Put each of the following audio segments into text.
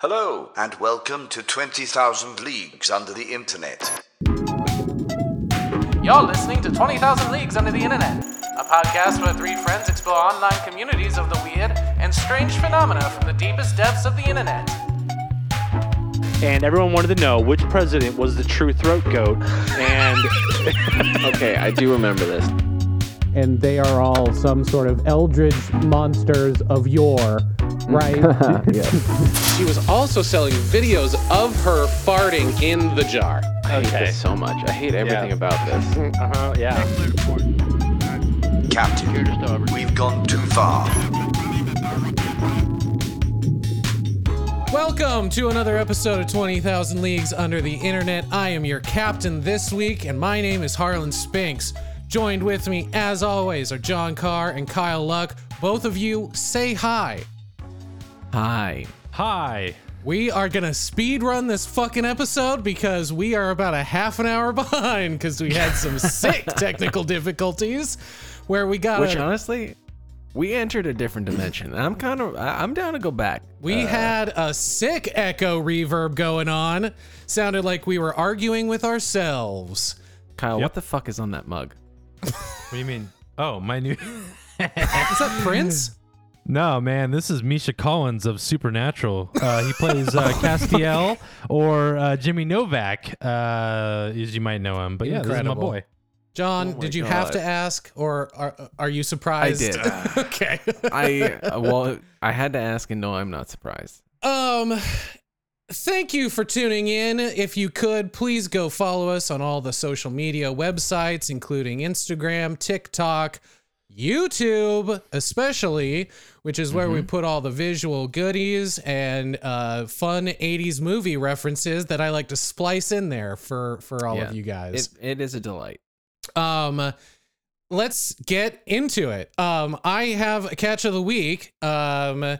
Hello, and welcome to 20,000 Leagues Under the Internet. You're listening to 20,000 Leagues Under the Internet, a podcast where three friends explore online communities of the weird and strange phenomena from the deepest depths of the Internet. and everyone wanted to know which president was the true throat goat. And Okay, I do remember this. And they are all some sort of eldritch monsters of yore, right? She was also selling videos of her farting in the jar. I hate this so much. I hate everything Yeah. about this. uh-huh, yeah, Captain, we've gone too far. Welcome to another episode of 20,000 Leagues Under the Internet. I am your captain this week, and my name is Harlan Spinks. Joined with me, as always, are John Carr and Kyle Luck. Both of you say hi. Hi. hi. We are gonna speed run this fucking episode because we are about a half an hour behind because we had some sick technical difficulties where we got Which honestly, we entered a different dimension. I'm kind of, I'm down to go back. we uh, had a sick echo reverb going on. Sounded like we were arguing with ourselves. Kyle, what the fuck is on that mug? What do you mean? Oh, my new. Is that Prince? no, man, this is Misha Collins of Supernatural. Uh, he plays uh, Castiel or uh, Jimmy Novak, uh, as you might know him. But yeah, this is my Incredible. boy. John, did you have God. to ask, or are, are you surprised? did. okay. I, uh, well, I had to ask, and no, I'm not surprised. Um, thank you for tuning in. If you could, please go follow us on all the social media websites, including Instagram, TikTok, YouTube, especially, which is where we put all the visual goodies and uh, fun 80s movie references that I like to splice in there for, for all Yeah. of you guys. It, it is a delight. Um, let's get into it. Um, I have a catch of the week. Um,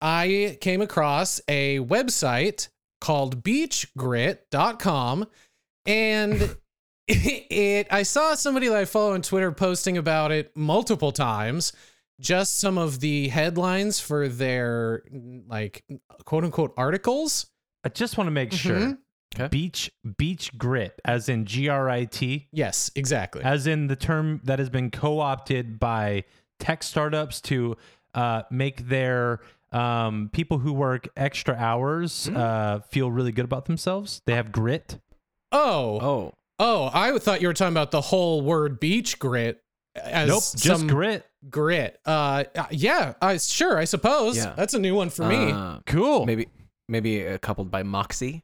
I came across a website called beachgrit.com and it I saw somebody that I follow on Twitter posting about it multiple times. Just some of the headlines for their like quote unquote articles. I just want to make sure. Mhm. Okay. Beach beach grit, as in G R I T, Yes, exactly. as in the term that has been co-opted by tech startups to uh, make their um, people who work extra hours uh, feel really good about themselves. They have grit. oh, Oh, Oh, I thought you were talking about the whole word beach grit as nope, just some grit. grit. Uh, uh, yeah, I sure, I suppose Yeah. that's a new one for me. uh, Cool. maybe, maybe uh, coupled by Moxie.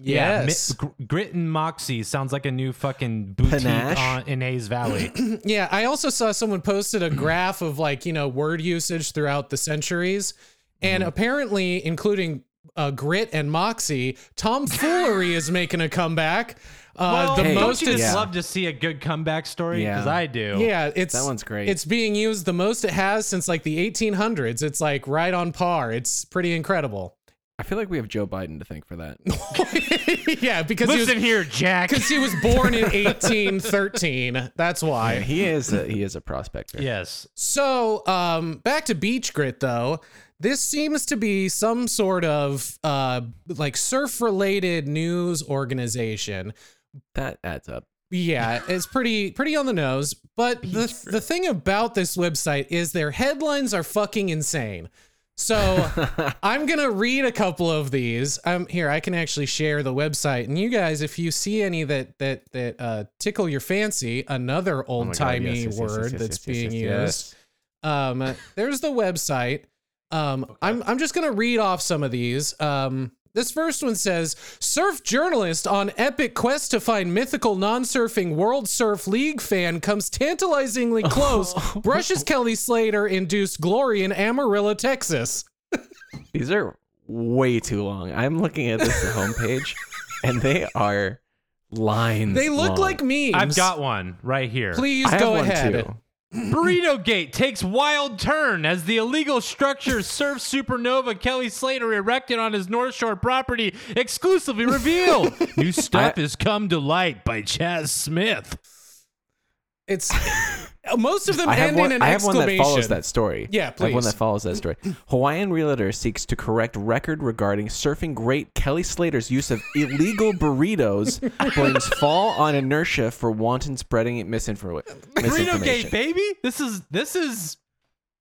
Yeah, yes, Mi- Gr- Grit and Moxie sounds like a new fucking boutique on, in Hayes Valley. yeah. I also saw someone posted a graph of like you know word usage throughout the centuries, and Mm-hmm. apparently, including uh, grit and moxie, tomfoolery is making a comeback. Uh, well, the hey, don't most you just it's- love to see a good comeback story? Yeah. Because I do. Yeah, it's That one's great. It's being used the most it has since like the 1800s. It's like right on par. It's pretty incredible. I feel like we have Joe Biden to thank for that. yeah, because he was Listen here, Jack. because he was born in 1813. That's why. Yeah, he is, a, he is a prospector. yes. So, um, back to Beach Grit though. This seems to be some sort of uh like surf related news organization. That adds up. Yeah, it's pretty pretty on the nose. But the the thing about this website is their headlines are fucking insane. So I'm gonna read a couple of these. Um, here I can actually share the website, and you guys, if you see any that that that uh, tickle your fancy, another Oh old my God, timey yes, yes, yes, word that's being used. Um, there's the website. Um, I'm I'm just gonna read off some of these. Um, this first one says Surf journalist on epic quest to find mythical non surfing World Surf League fan comes tantalizingly close, brushes Kelly Slater induced glory in Amarillo, Texas. These are way too long. I'm looking at this homepage, and they are lines. They look long. like memes. I've got one right here. Please I have go one ahead. Burrito Gate takes wild turn as the illegal structure Surf Supernova Kelly Slater erected on his North Shore property exclusively revealed. New stuff I- has come to light by Chas Smith. It's most of them I have end one. in an I have one that follows that story. Yeah, please. I have one that follows that story. Hawaiian realtor seeks to correct record regarding surfing great Kelly Slater's use of illegal burritos. blames fall on inertia for wanton spreading misinfor- Burrito misinformation. Gate, baby. This is this is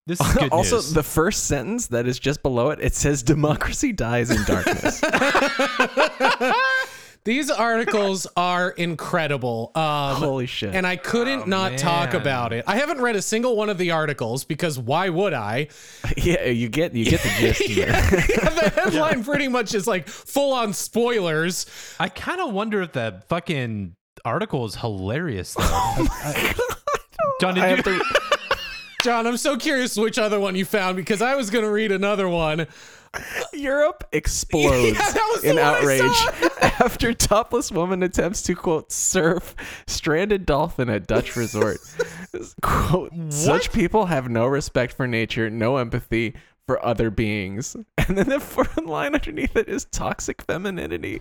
this is good also, news. the first sentence that is just below it, it says democracy dies in darkness. These articles are incredible. Um, Holy shit. And I couldn't not talk about it. I haven't read a single one of the articles because why would I? yeah, you get you get the gist. in there. yeah, the headline pretty much is like full on spoilers. I kind of wonder if the fucking article is hilarious though. John, did you? to, John, I'm so curious which other one you found because I was going to read another one. Europe explodes Yeah, that was the in outrage after topless woman attempts to quote surf stranded dolphin at Dutch resort. quote such people have no respect for nature, no empathy for other beings. And then the fourth line underneath it is toxic femininity.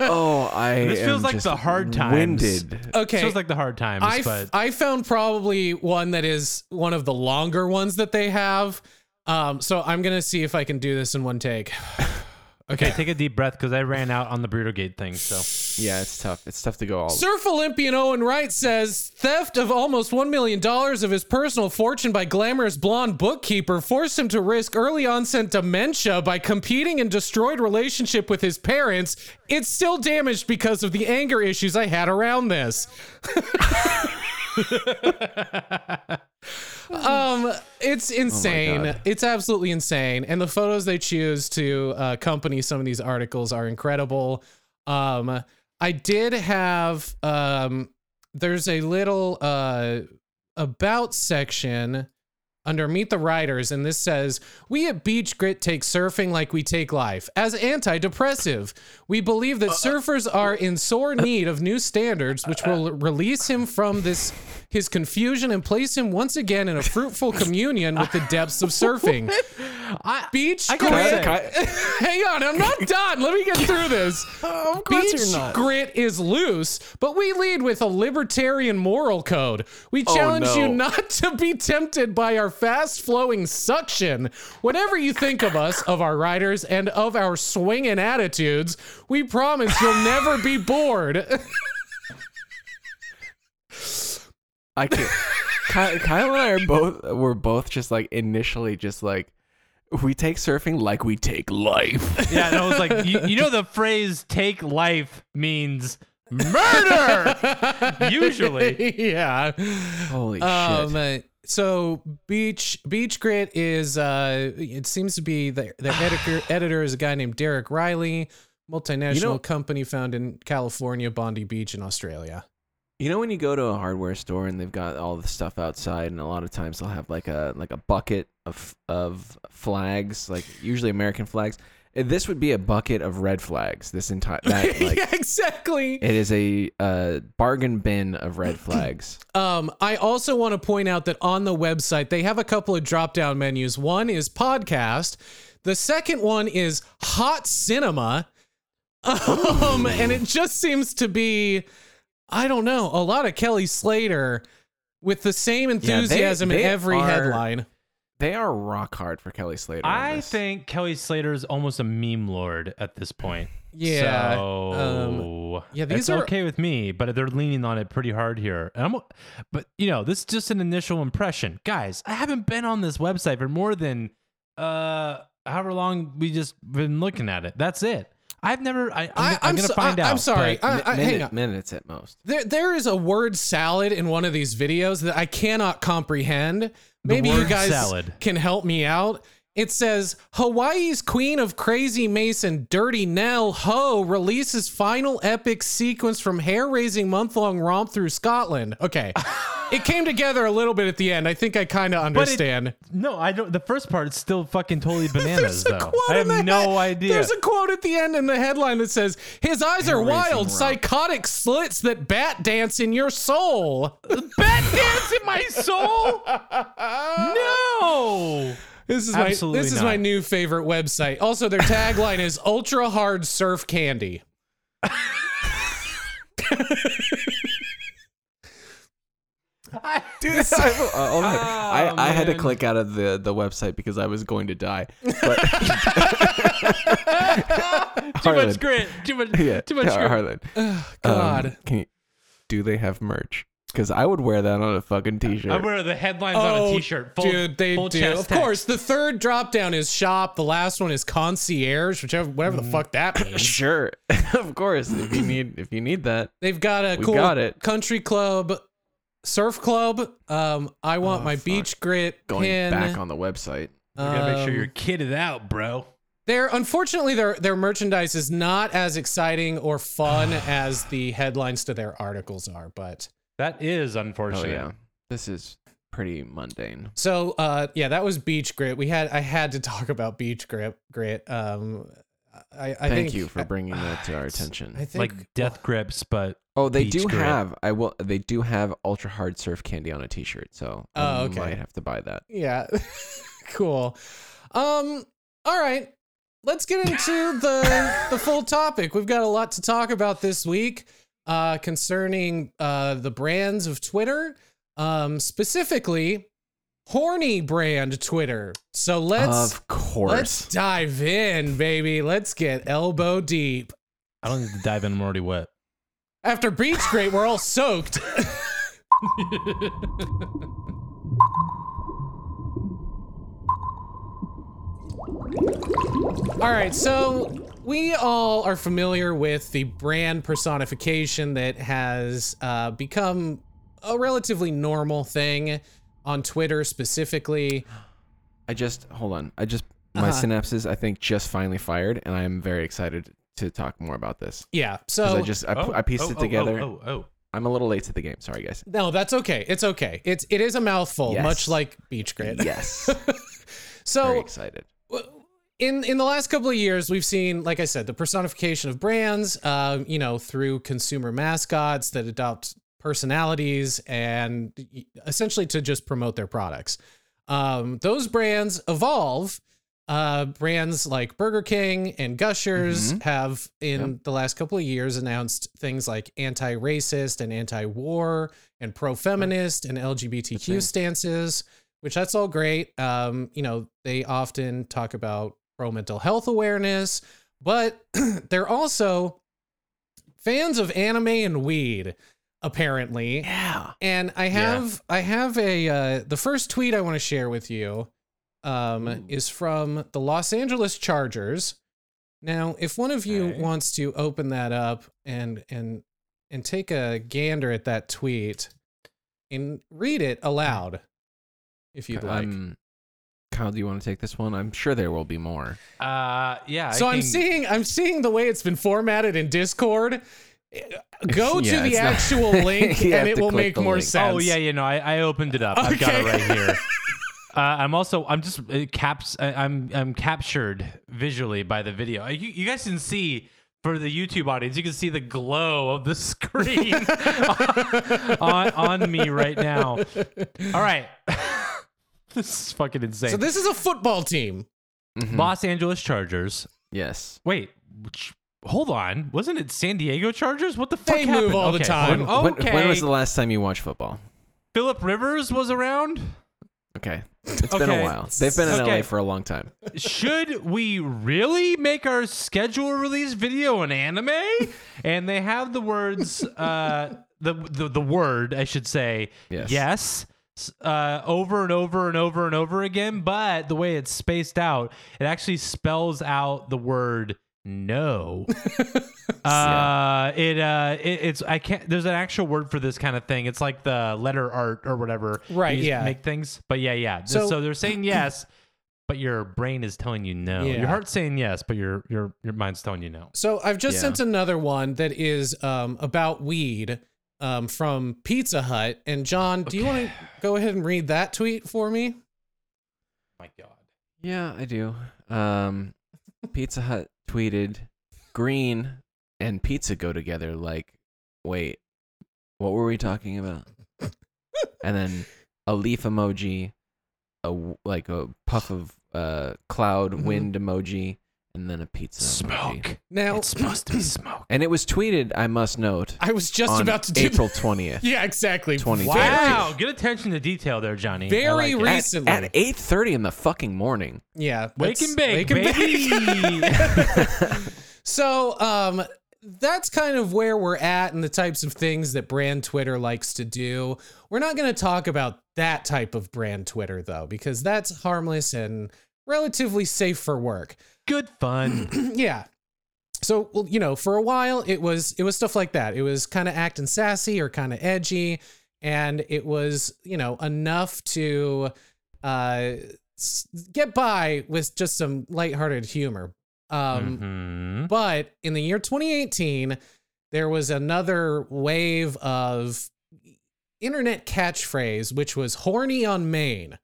oh, I This feels am like just the hard times. Winded. Okay. Feels like the hard times, I, f- but I found probably one that is one of the longer ones that they have. Um, so I'm going to see if I can do this in one take. okay, take a deep breath because I ran out on the Burrito Gate thing. So Yeah, it's tough. It's tough to go all. Surf Olympian Owen Wright says theft of almost $1 million of his personal fortune by glamorous blonde bookkeeper forced him to risk early onset dementia by competing in destroyed relationship with his parents. It's still damaged because of the anger issues I had around this. um it's insane. It's absolutely insane. And the photos they choose to uh, accompany some of these articles are incredible. Um i did have um there's a little uh about section under Meet the Writers, and this says, We at Beach Grit take surfing like we take life. As antidepressive, we believe that uh, uh, surfers are in sore uh, need of new standards, which will release him from this his confusion and place him once again in a fruitful communion with the depths of surfing. I, Beach I Grit. say- Hang on, I'm not done. Let me get through this. Oh, course Beach grit is loose, but we lead with a libertarian moral code. We oh, challenge no. you not to be tempted by our fast flowing suction. Whatever you think of us, of our riders, and of our swinging attitudes, we promise you'll never be bored. I can't. Kyle, Kyle and I are both were both just like initially just like we take surfing like we take life. yeah, and I was like, you, you know, the phrase "take life" means murder. Usually, yeah. Holy Um, shit! So beach beach grit is uh it seems to be their their editor editor is a guy named Derek Rielly, multinational You know- company found in California, Bondi Beach in Australia. You know when you go to a hardware store and they've got all the stuff outside, and a lot of times they'll have like a like a bucket of of flags, like usually American flags. This would be a bucket of red flags. This entire that like yeah, exactly. it is a uh, bargain bin of red flags. Um, I also want to point out that on the website they have a couple of drop down menus. One is podcast. The second one is hot cinema. Um, and it just seems to be, I don't know, a lot of Kelly Slater with the same enthusiasm in they every are- headline. They are rock hard for Kelly Slater. I think Kelly Slater is almost a meme lord at this point. Yeah, So um, yeah, these it's are- okay with me, but they're leaning on it pretty hard here. And I'm, but you know, this is just an initial impression, guys. I haven't been on this website for more than uh however long we just been looking at it. That's it. I've never. I, I'm, I- I'm, I'm gonna so- find I- out. I'm sorry. I- I- minute, hang on. minutes at most. There, there is a word salad in one of these videos that I cannot comprehend. Maybe you guys salad. can help me out. It says Hawaii's Queen of Crazy Mason, Dirty Nell Ho, releases final epic sequence from hair-raising month-long romp through Scotland. Okay, it came together a little bit at the end. I think I kind of But it- understand. no, I don't. The first part is still fucking totally bananas, There's a though. quote I have in the no head- idea. There's a quote at the end in the headline that says, "His eyes are Hair-raising wild, romp. psychotic slits that bat dance in your soul." bat dance in my soul. no. This is my this is not. my new favorite website. Also, their tagline is ultra hard surf candy. Dude, I, uh, hold on. I, Oh, I had to click out of the, the website because I was going to die. But too Harlan. much grit. Too much. yeah, Too much yeah, grit. Harlan. um, God. can you, do they have merch? Because I would wear that on a fucking t-shirt. I wear the headlines on a T-shirt. Full, Oh, dude, they full do. chest Of text. course, the third drop down is shop. The last one is concierge, whichever, whatever Mm. the fuck that means. sure, of course. If you need if you need that, They've got a cool got it. country club, surf club. Um, I want Oh, my fuck. beach grit going pin. back on the website. You gotta make sure Um, you're kitted out, bro. Their unfortunately their their merchandise is not as exciting or fun as the headlines to their articles are, but That is unfortunate. Oh unfortunate. yeah, this is pretty mundane. so uh yeah, that was beach grit. We had I had to talk about beach grit grit. Um I, I Thank think you for bringing that to our attention. I think Like death grips, but oh, they beach do grit. have. I will. They do have ultra hard surf candy on a t-shirt, so Oh, I okay. might have to buy that. Yeah. cool. Um all right. Let's get into the the full topic. We've got a lot to talk about this week uh concerning uh the brands of Twitter, um specifically horny brand Twitter. So let's of course. let's dive in, baby. Let's get elbow deep. I don't need to dive in. I'm already wet. After beach great, we're all soaked. All right, so we all are familiar with the brand personification that has uh, become a relatively normal thing on Twitter specifically. I just hold on. I just my Uh-huh. synapses I think just finally fired, and I am very excited to talk more about this. Yeah. so I just I, pu- I pieced oh, it oh, together. Oh, oh, oh. I'm a little late to the game. Sorry, guys. no, that's okay. It's okay. It's it is a mouthful, Yes. much like beach grit. Yes, very so excited. In in the last couple of years we've seen like i said the personification of brands uh, you know through consumer mascots that adopt personalities and essentially to just promote their products. Um, those brands evolve uh, brands like burger king and gushers have in the last couple of years announced things like anti-racist and anti-war and pro-feminist and lgbtq stances which that's all great. Um, you know, they often talk about pro mental health awareness, but they're also fans of anime and weed, apparently. Yeah. And I have I have a uh, the first tweet I want to share with you um, Ooh. is from the Los Angeles Chargers. Now, if one of you Okay. wants to open that up and and and take a gander at that tweet and read it aloud, if you'd like. Kyle, do you want to take this one? I'm sure there will be more. Uh, yeah. so I I'm seeing I'm seeing the way it's been formatted in Discord. Go to the it's not- actual link and it will make more link. sense. Oh yeah, you know, I, I opened it up. I've got it Okay. right here. Uh, I'm also I'm just uh, caps I- I'm I'm captured visually by the video. Uh, You, you guys can see for the YouTube audience, you can see the glow of the screen on on me right now. All right, this is fucking insane. So this is a football team. Mhm. Los Angeles Chargers. Yes. Wait, which, hold on, wasn't it San Diego Chargers? What the fuck They move happened? all the time. When, Okay, when was the last time you watched football? Philip Rivers was around. Okay. It's been a while. They've been in Okay. LA for a long time. should we really make our schedule release video an anime? And they have the words, uh, the, the the word I should say, Yes. yes, s- uh, over and over and over and over again. But the way it's spaced out, it actually spells out the word no. uh, it uh, it, it's I can't. There's an actual word for this kind of thing. It's like the letter art or whatever. Right, You yeah. Make things, but yeah, yeah. So- So, they're saying yes, but your brain is telling you no. Yeah. Your heart's saying yes, but your your your mind's telling you no. So I've just Yeah. sent another one that is um, about weed um, from Pizza Hut. And John, do you want to go ahead and read that tweet for me? My God. Yeah, I do. Um, Pizza Hut tweeted, "Green and pizza go together." Like, wait, what were we talking about? and then a leaf emoji, a like a puff of uh cloud Mhm. wind emoji, and then a pizza. emoji. Smoke. Now, It's supposed to be smoke. And it was tweeted, I must note, I was just on about to do April 20th. Yeah, exactly. 20. Wow, good attention to detail there, Johnny. I Very like it. re- At- Recently. At, 8.30 in the fucking morning. Yeah. Wake that's- and bake, wake and baby. bake. so, um, that's kind of where we're at and the types of things that brand Twitter likes to do. We're not going to talk about that type of brand Twitter though, because that's harmless and relatively safe for work. Good fun. yeah. So, well, you know, for a while it was it was stuff like that. It was kind of acting sassy or kind of edgy and it was, you know, enough to uh get by with just some lighthearted humor. Um Mhm. but in the year 2018 there was another wave of internet catchphrase which was horny on main.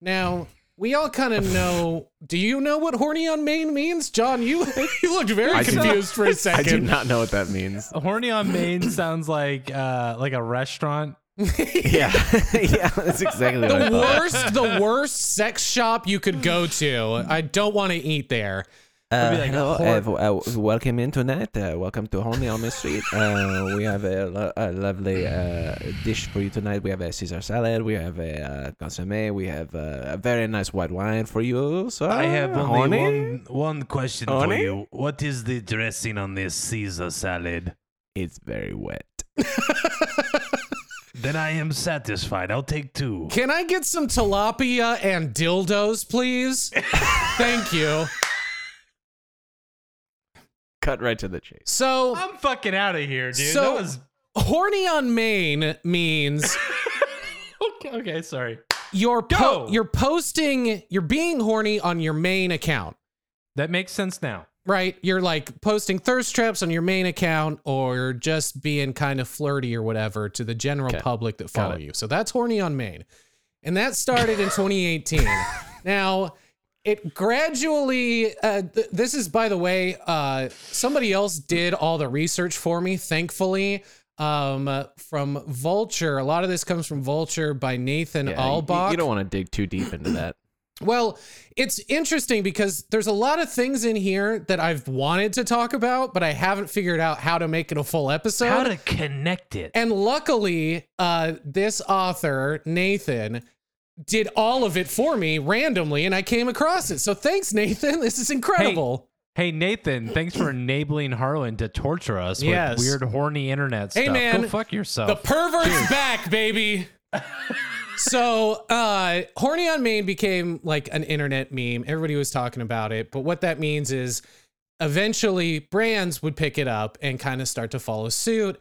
Now, we all kind of know. Do you know what horny on main means, John? You you looked very I do not- confused for a I do not know what that means. Horny on Main sounds like uh like a restaurant. yeah. yeah, that's exactly what I the thought. worst, the worst sex shop you could go to. I don't want to eat there. Uh, like hello, hor- uh, w- uh, welcome in tonight. Uh, welcome to Horny on Main Street. Uh, we have a, lo- a lovely uh, dish for you tonight. We have a Caesar salad. We have a uh, consomme. We have uh, a very nice white wine for you. So, I have only one one question for you. What is the dressing on this Caesar salad? It's very wet. Then I am satisfied. I'll take two. Can I get some tilapia and dildos, please? Thank you. Cut right to the chase. So, I'm fucking out of here, dude. So- that was horny on main means okay. Okay, sorry. you're po- Go. you're posting, you're being horny on your main account. That makes sense now. right? You're like posting thirst traps on your main account or just being kind of flirty or whatever to the general Okay. public that follow you. So that's horny on main. And that started in 2018. now, it gradually, uh, th- this is, by the way, uh, somebody else did all the research for me, thankfully, um, uh, from Vulture. A lot of this comes from Vulture by Nathan Yeah, you- Albach. You, don't want to dig too deep into that. Well, it's interesting because there's a lot of things in here that I've wanted to talk about, but I haven't figured out how to make it a full episode. How to connect it? and luckily, uh, this author, Nathan, did all of it for me randomly, and I came across it. So thanks, Nathan. This is incredible. Hey Nathan, thanks for enabling Harlan to torture us Yes. with weird, horny internet stuff. Hey, man, Go fuck yourself. The pervert's back, baby. so, uh, Horny on Main became like an internet meme. Everybody was talking about it. But what that means is eventually brands would pick it up and kind of start to follow suit.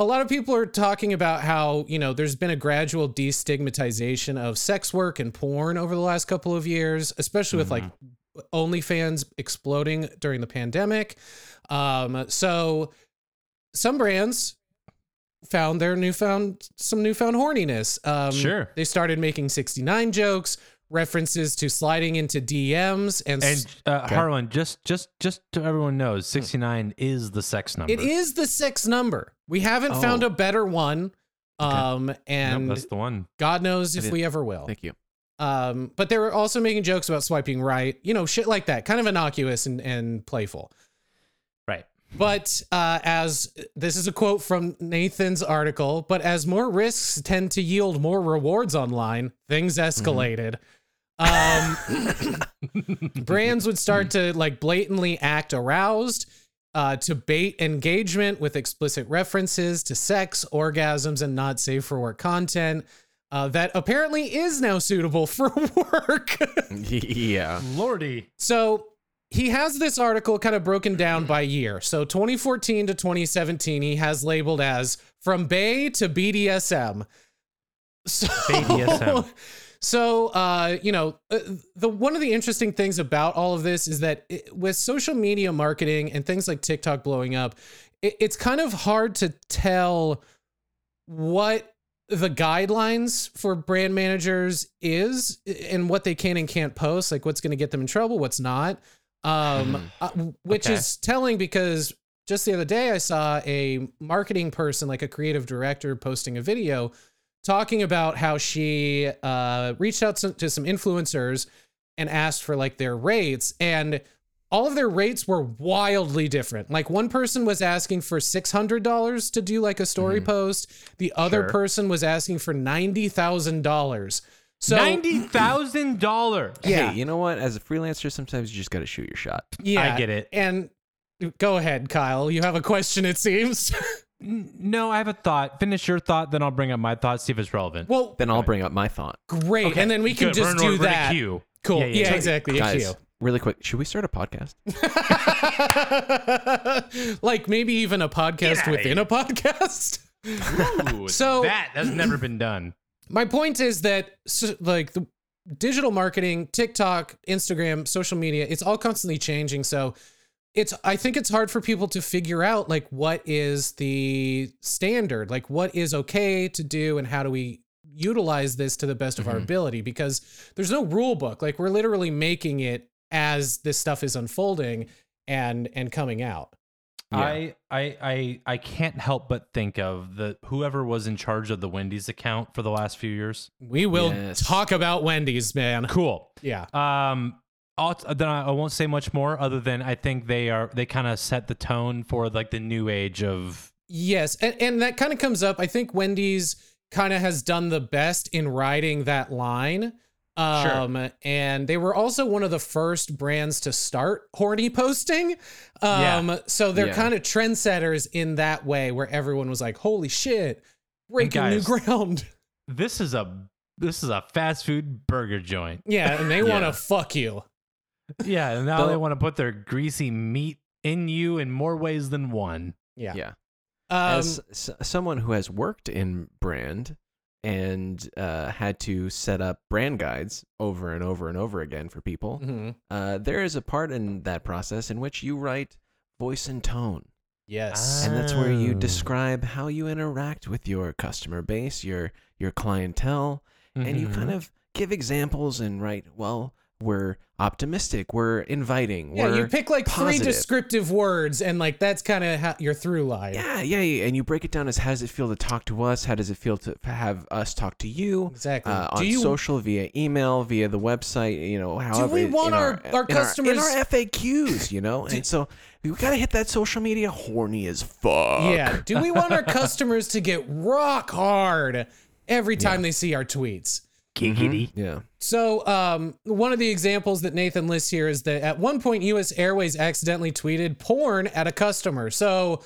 A lot of people are talking about how, you know, there's been a gradual destigmatization of sex work and porn over the last couple of years, especially with like OnlyFans exploding during the pandemic. Um, so some brands found their newfound some newfound horniness. Um, Sure. they started making 69 jokes, references to sliding into DMs, and, and uh, Harlan, just just just so everyone knows, 69 is the sex number. it is the sex number. We haven't found Oh. a better one. Um, Nope, and that's the one. God knows if we ever will. Thank you. Um, but they were also making jokes about swiping right, you know, shit like that, kind of innocuous and, and playful. Right. But uh, as this is a quote from Nathan's article, but as more risks tend to yield more rewards online, things escalated. Um, brands would start to like blatantly act aroused uh, to bait engagement with explicit references to sex, orgasms, and not safe for work content. Uh, that apparently is now suitable for work. yeah. Lordy. So he has this article kind of broken down by year. So 2014 to 2017, he has labeled as from Bae to BDSM. So, BDSM. So, uh, you know, uh, the one of the interesting things about all of this is that it, with social media marketing and things like TikTok blowing up, it, it's kind of hard to tell what the guidelines for brand managers is and what they can and can't post, like what's going to get them in trouble, what's not. Um, uh, which Okay. is telling because just the other day I saw a marketing person, like a creative director, posting a video talking about how she uh, reached out to, to some influencers and asked for like their rates and all of their rates were wildly different. Like one person was asking for $600 to do like a story post. The other Sure. person was asking for $90,000. So Ninety thousand dollars. Yeah. Hey, you know what? As a freelancer, sometimes you just got to shoot your shot. yeah, I get it. And go ahead, Kyle. You have a question it seems. No, I have a thought. Finish your thought, then I'll bring up my thought. See if it's relevant. well, Then I'll bring up my thought. great. And then we can Good. just We're do we're that. queue. Cool. Yeah, Yeah, yeah, yeah. exactly. A Guys, queue. really quick, should we start a podcast? like maybe even a podcast within a podcast. Ooh, So- that has never been done. My point is that s- like the digital marketing, TikTok, Instagram, social media, it's all constantly changing. So it's I think it's hard for people to figure out like what is the standard, like what is okay to do and how do we utilize this to the best of our Mhm. ability because there's no rule book. Like we're literally making it as this stuff is unfolding and and coming out. I, I I I can't help but think of the whoever was in charge of the Wendy's account for the last few years. We will Yes. talk about Wendy's, man. Cool. Yeah. Um, I'll, then I I won't say much more other than I think they are they kind of set the tone for like the new age of Yes, and, and that kind of comes up. I think Wendy's kind of has done the best in riding that line. Um, and they were also one of the first brands to start horny posting. Um, so they're Yeah. kind of trendsetters in that way where everyone was like, holy shit, breaking new ground. this is a this is a fast food burger joint. Yeah, and they want to fuck you. Yeah, and now Don't- they want to put their greasy meat in you in more ways than one. Yeah. Yeah. Um, As s- someone who has worked in brand and uh, had to set up brand guides over and over and over again for people, mhm. uh, there is a part in that process in which you write voice and tone. Yes. and that's where you Oh. describe how you interact with your customer base, your your clientele, and you kind of give examples and write, well, we're optimistic, we're inviting, yeah, we're you pick like three descriptive words, and like that's kind of ha- your through line. Yeah, yeah, yeah, and you break it down as how does it feel to talk to us? How does it feel to have us talk to you? Exactly. Uh, Do on you social, via email, via the website, you know, however. Do we want our- our in customers- in our FAQs, you know, and so we gotta hit that social media horny as fuck. Yeah. Do we want our customers to get rock hard every time they see our tweets? Giggity. yeah. So, um, one of the examples that Nathan lists here is that at one point, U.S. Airways accidentally tweeted porn at a customer. So,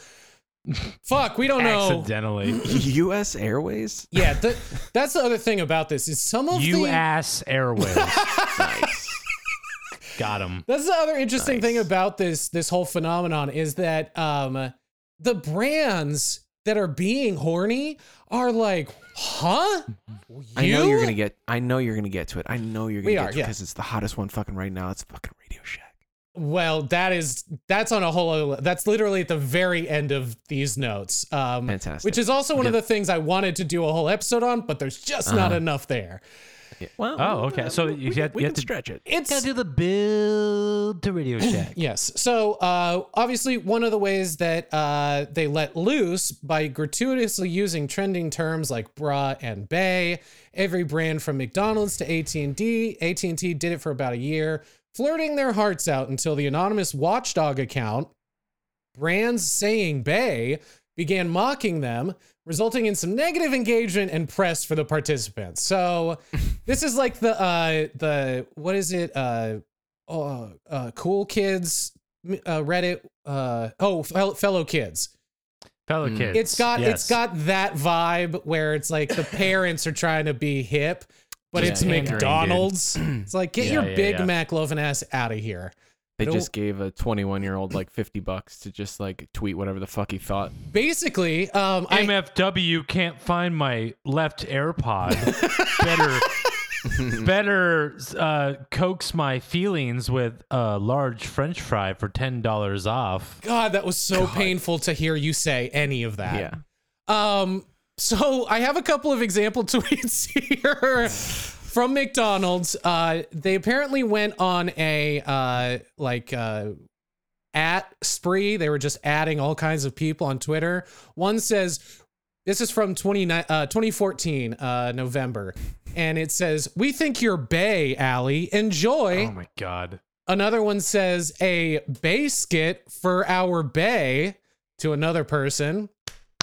fuck, we don't know. accidentally. U.S. Airways. Yeah, th- that's the other thing about this is some of you the ass airways. Nice. Got him. That's the other interesting thing about this this whole phenomenon is that um the brands that are being horny are like, huh? You? I know you're gonna get. I know you're gonna get to it. I know you're gonna We get are, to it yeah. because it's the hottest one fucking right now. It's fucking Radio Shack. Well, that is that's on a whole other. That's literally at the very end of these notes. Um, Fantastic. Which is also one of the things I wanted to do a whole episode on, but there's just not Uh-huh. enough there. Yeah. Well. Oh, okay. So you we, have- we you can have to- stretch it. It's Gotta do the build to Radio Shack. Yes. So, uh, obviously, one of the ways that uh, they let loose by gratuitously using trending terms like bra and bae, every brand from McDonald's to AT&T, AT&T did it for about a year, flirting their hearts out until the anonymous watchdog account, brands saying bae, began mocking them, resulting in some negative engagement and press for the participants. So, this is like the uh, the what is it? Uh, uh, uh, cool kids uh, Reddit. Uh, oh, fel- fellow kids. Fellow Mm. kids. It's got it's got that vibe where it's like the parents are trying to be hip, but Yeah, it's pandering, dude. McDonald's. It's like get Yeah, your yeah, Big yeah. Mac loafing ass out of here. They just gave a 21 year old like 50 bucks to just like tweet whatever the fuck he thought. Basically, um, I MFW can't find my left AirPod. better, better uh, coax my feelings with a large French fry for ten dollars off. God, that was so painful to hear you say any of that. Yeah. Um, so I have a couple of example tweets here from McDonald's. Uh, they apparently went on a uh like uh at spree. They were just adding all kinds of people on Twitter. One says, this is from 20, uh, 2014, uh, November. And it says, We think you're Bae, Allie. Enjoy. Oh my god. Another one says a basket for our bae to another person.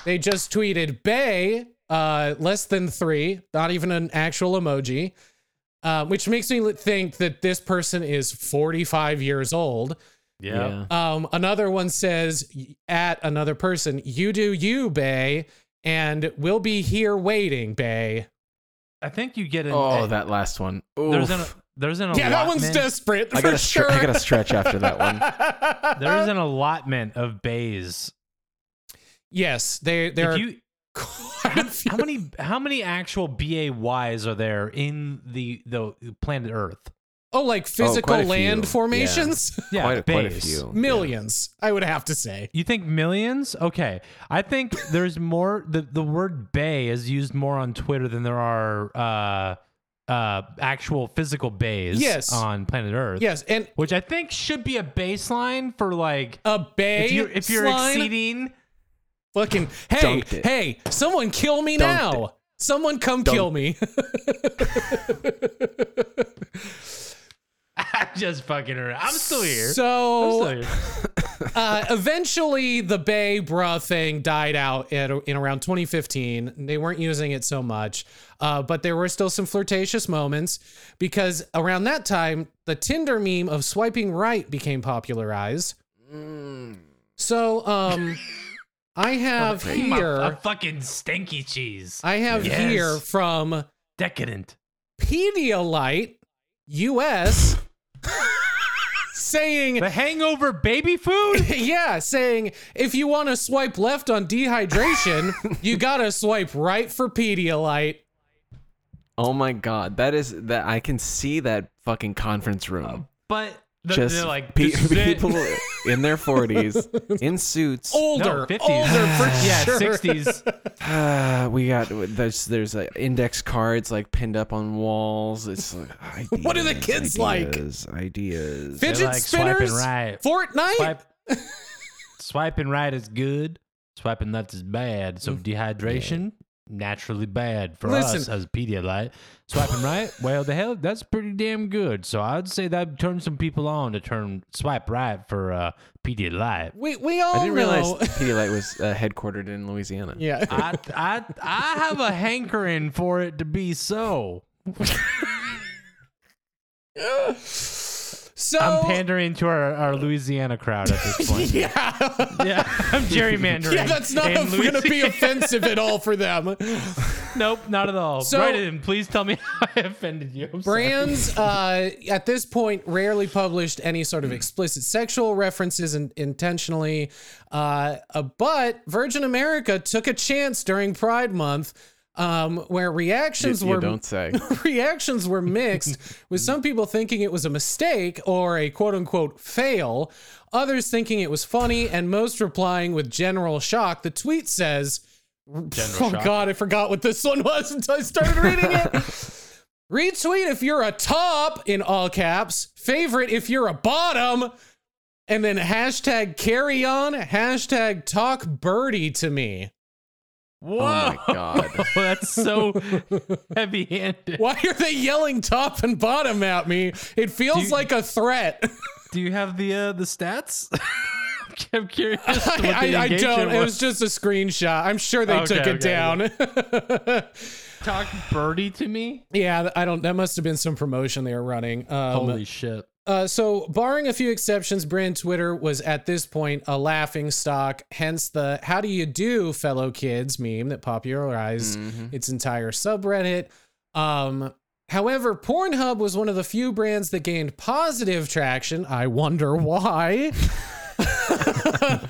They just tweeted bae, uh, less than three, not even an actual emoji, uh, which makes me think that this person is 45 years old. Yeah. Um, another one says at another person, you do you, Bae, and we'll be here waiting, Bae. I think you get an. Oh, a- that last one. there's an there's an Yeah, that one's allotment- desperate. I gotta, stre- sure. I gotta stretch after that one. There's an allotment of bays. yes, they they're If you quite how, how many how many actual BAYs are there in the the planet Earth? Oh, like physical quite a land few. formations? Yeah, quite, a, quite a few. Millions, I would have to say. You think millions? Okay. I think there's more the, the word bay is used more on Twitter than there are uh uh actual physical bays Yes. on planet Earth. Yes, and Which I think should be a baseline for like a bay. if you're if you're exceeding fucking hey Dunked hey, someone kill me Dunked now. it. Someone come kill me. I'm just fucking around. I'm still here. I'm So still here. uh, eventually, the Bae Bruh thing died out at, in around 2015. They weren't using it so much, uh, but there were still some flirtatious moments because around that time, the Tinder meme of swiping right became popularized. So, um, I have here. A here, fucking stinky cheese. I have Yes. here from Decadent. Pedialyte US saying The hangover baby food? yeah, saying if you want to swipe left on dehydration, you gotta swipe right for Pedialyte. Oh my god, that is that I can see that fucking conference room. Uh, but the, Just they're like pe- this is it. people in their 40s in suits. Older, No, 50s. older for yeah, sure. 60s. Uh, we got there's there's uh, index cards like pinned up on walls. It's like, ideas, What are the kids like? ideas, Ideas. Fidget They're like spinners, right. Fortnite. Swipe, swiping right is good. Swiping left is bad. So dehydration, naturally bad for us as Pedialyte. Swiping right, well, the hell, that's pretty damn good. So I'd say that turned some people on to turn swipe right for uh, Pedialyte. We we all I didn't realize know. Pedialyte was uh, headquartered in Louisiana. yeah. I, I, I have a hankering for it to be so. So I'm pandering to our, our Louisiana crowd at this point. yeah. yeah, I'm gerrymandering. Yeah, that's not in going to be offensive at all for them. Nope, not at all. So- Write it in. Please tell me how I offended you. I'm. Brands uh, at this point rarely published any sort of explicit sexual references in- intentionally, uh, uh, but Virgin America took a chance during Pride Month. Um, where reactions you were don't say. reactions were mixed, with some people thinking it was a mistake or a quote unquote fail, others thinking it was funny, and most replying with general shock. The tweet says, Oh shock. God, I forgot what this one was until I started reading it. Retweet if you're a top in all caps, favorite if you're a bottom, and then hashtag carry on, hashtag talk birdie to me. Whoa, Oh my god. that's so heavy-handed. Why are they yelling top and bottom at me? It feels you- like a threat. Do you have the uh, the stats? I'm curious. I, I, I don't. It was just a screenshot. I'm sure they Okay, took it okay, down. talk birdie to me. yeah, I don't. That must have been some promotion they were running. Um, Holy shit! Uh, so, barring a few exceptions, brand Twitter was at this point a laughing stock. Hence the "How do you do, fellow kids" meme that popularized its entire subreddit. Um, however, Pornhub was one of the few brands that gained positive traction. I wonder why.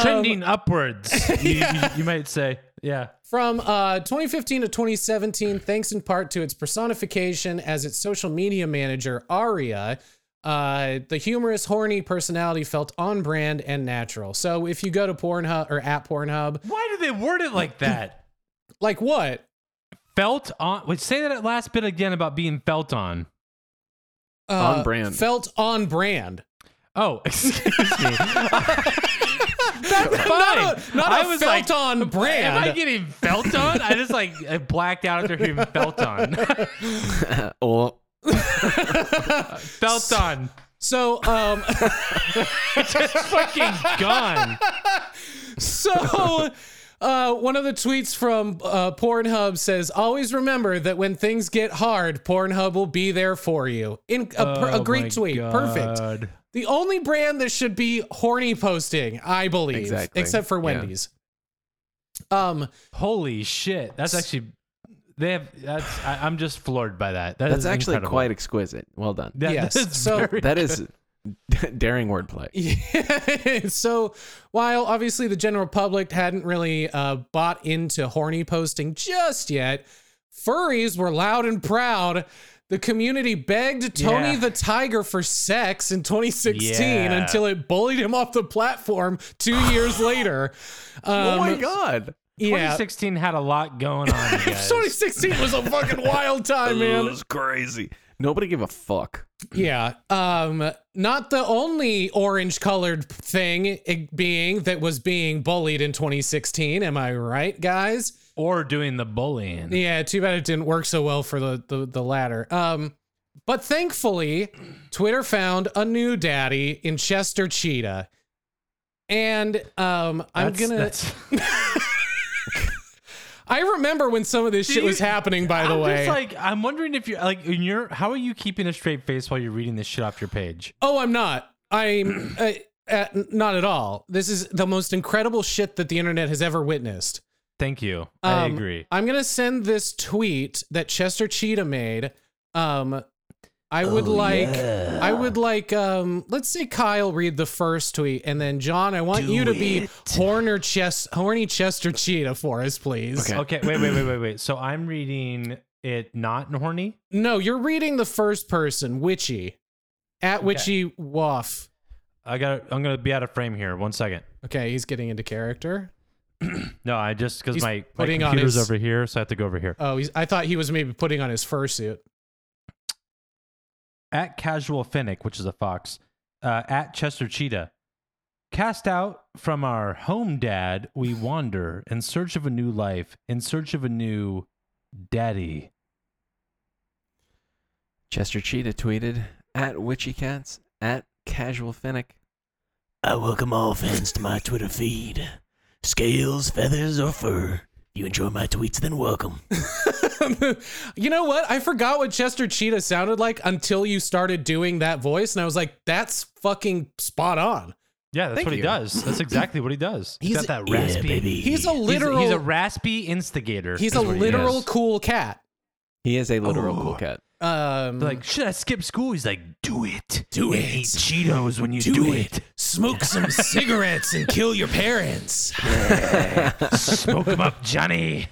Trending upwards. You, you, you might say, yeah. From uh, 2015 to 2017, thanks in part to its personification as its social media manager, Aria, uh, the humorous, horny personality felt on brand and natural. So if you go to Pornhub or at Pornhub, Why do they word it like that? like what? felt on. Wait, say that last bit again about being felt on. Uh, On brand. Felt on brand. Oh, excuse me. That's fine. Not a, not a I was felt like, on brand. Am I getting felt on? I just like I blacked out after hearing felt on. oh, felt on. So, um, Fucking gone. so uh, one of the tweets from uh, Pornhub says, "Always remember that when things get hard, Pornhub will be there for you." In a, per- a Oh great my tweet, perfect. The only brand that should be horny posting, I believe, Exactly. except for Yeah. Wendy's. Um, Holy shit. That's actually they have that's I, I'm just floored by that. That That's is actually incredible. quite exquisite. Well done. That- Yes. So- very That good. is daring wordplay. Yeah. so while obviously the general public hadn't really uh, bought into horny posting just yet, furries were loud and proud. The community begged Tony Yeah. the Tiger for sex in 2016 Yeah. until it bullied him off the platform two years later. oh my Um, god. Yeah. 2016 had a lot going on, you guys. 2016 was a fucking wild time, man. It was crazy. Nobody gave a fuck. Yeah. Um not the only orange colored thing being that was being bullied in 2016, am I right, guys? or doing the bullying. Yeah, too bad it didn't work so well for the the, the latter. Um but thankfully, Twitter found a new daddy in Chester Cheetah. And um I'm That's- going to that's- I remember when some of this shit you- was happening by the I'm way. just like I'm wondering if you're like in your how are you keeping a straight face while you're reading this shit off your page? Oh, I'm not. I'm uh, uh, not at all. This is the most incredible shit that the internet has ever witnessed. Thank you. I Um, agree. I'm gonna send this tweet that Chester Cheetah made. Um, I would like, I would like, um, let's say Kyle read the first tweet, and then John, I want you to be Horner Chest, horny Chester Cheetah for us, please. Okay. Okay, wait, wait, wait, wait, wait. So I'm reading it not horny. No, you're reading the first person, Witchy, at Witchy Waff. I got. I'm gonna be out of frame here. One second. Okay, he's getting into character. No, I just because He's my, my putting on computer's his- over here, so I have to go over here. Oh, he's. I thought he was maybe putting on his fursuit. At Casual Finnick, which is a fox. Uh, at Chester Cheetah. Cast out from our home dad, we wander in search of a new life, in search of a new daddy. Chester Cheetah tweeted at Witchy Cats at Casual Finnick. I welcome all fans to my Twitter feed. Scales, feathers, or fur. If you enjoy my tweets, then welcome. you know what? I forgot what Chester Cheetah sounded like until you started doing that voice, and I was like, "That's fucking spot on." Yeah, that's Thank what he does. That's exactly what he does. He's He's- got that Yeah, raspy. baby. He's a He's a- literal. He's, a raspy instigator. he's a what he literal cool cat. He is a literal Oh. cool cat. Um, Like, should I skip school? He's like, do it. Do And it. Eat Cheetos when you do, it. smoke some cigarettes and kill your parents. Smoke them up, Johnny.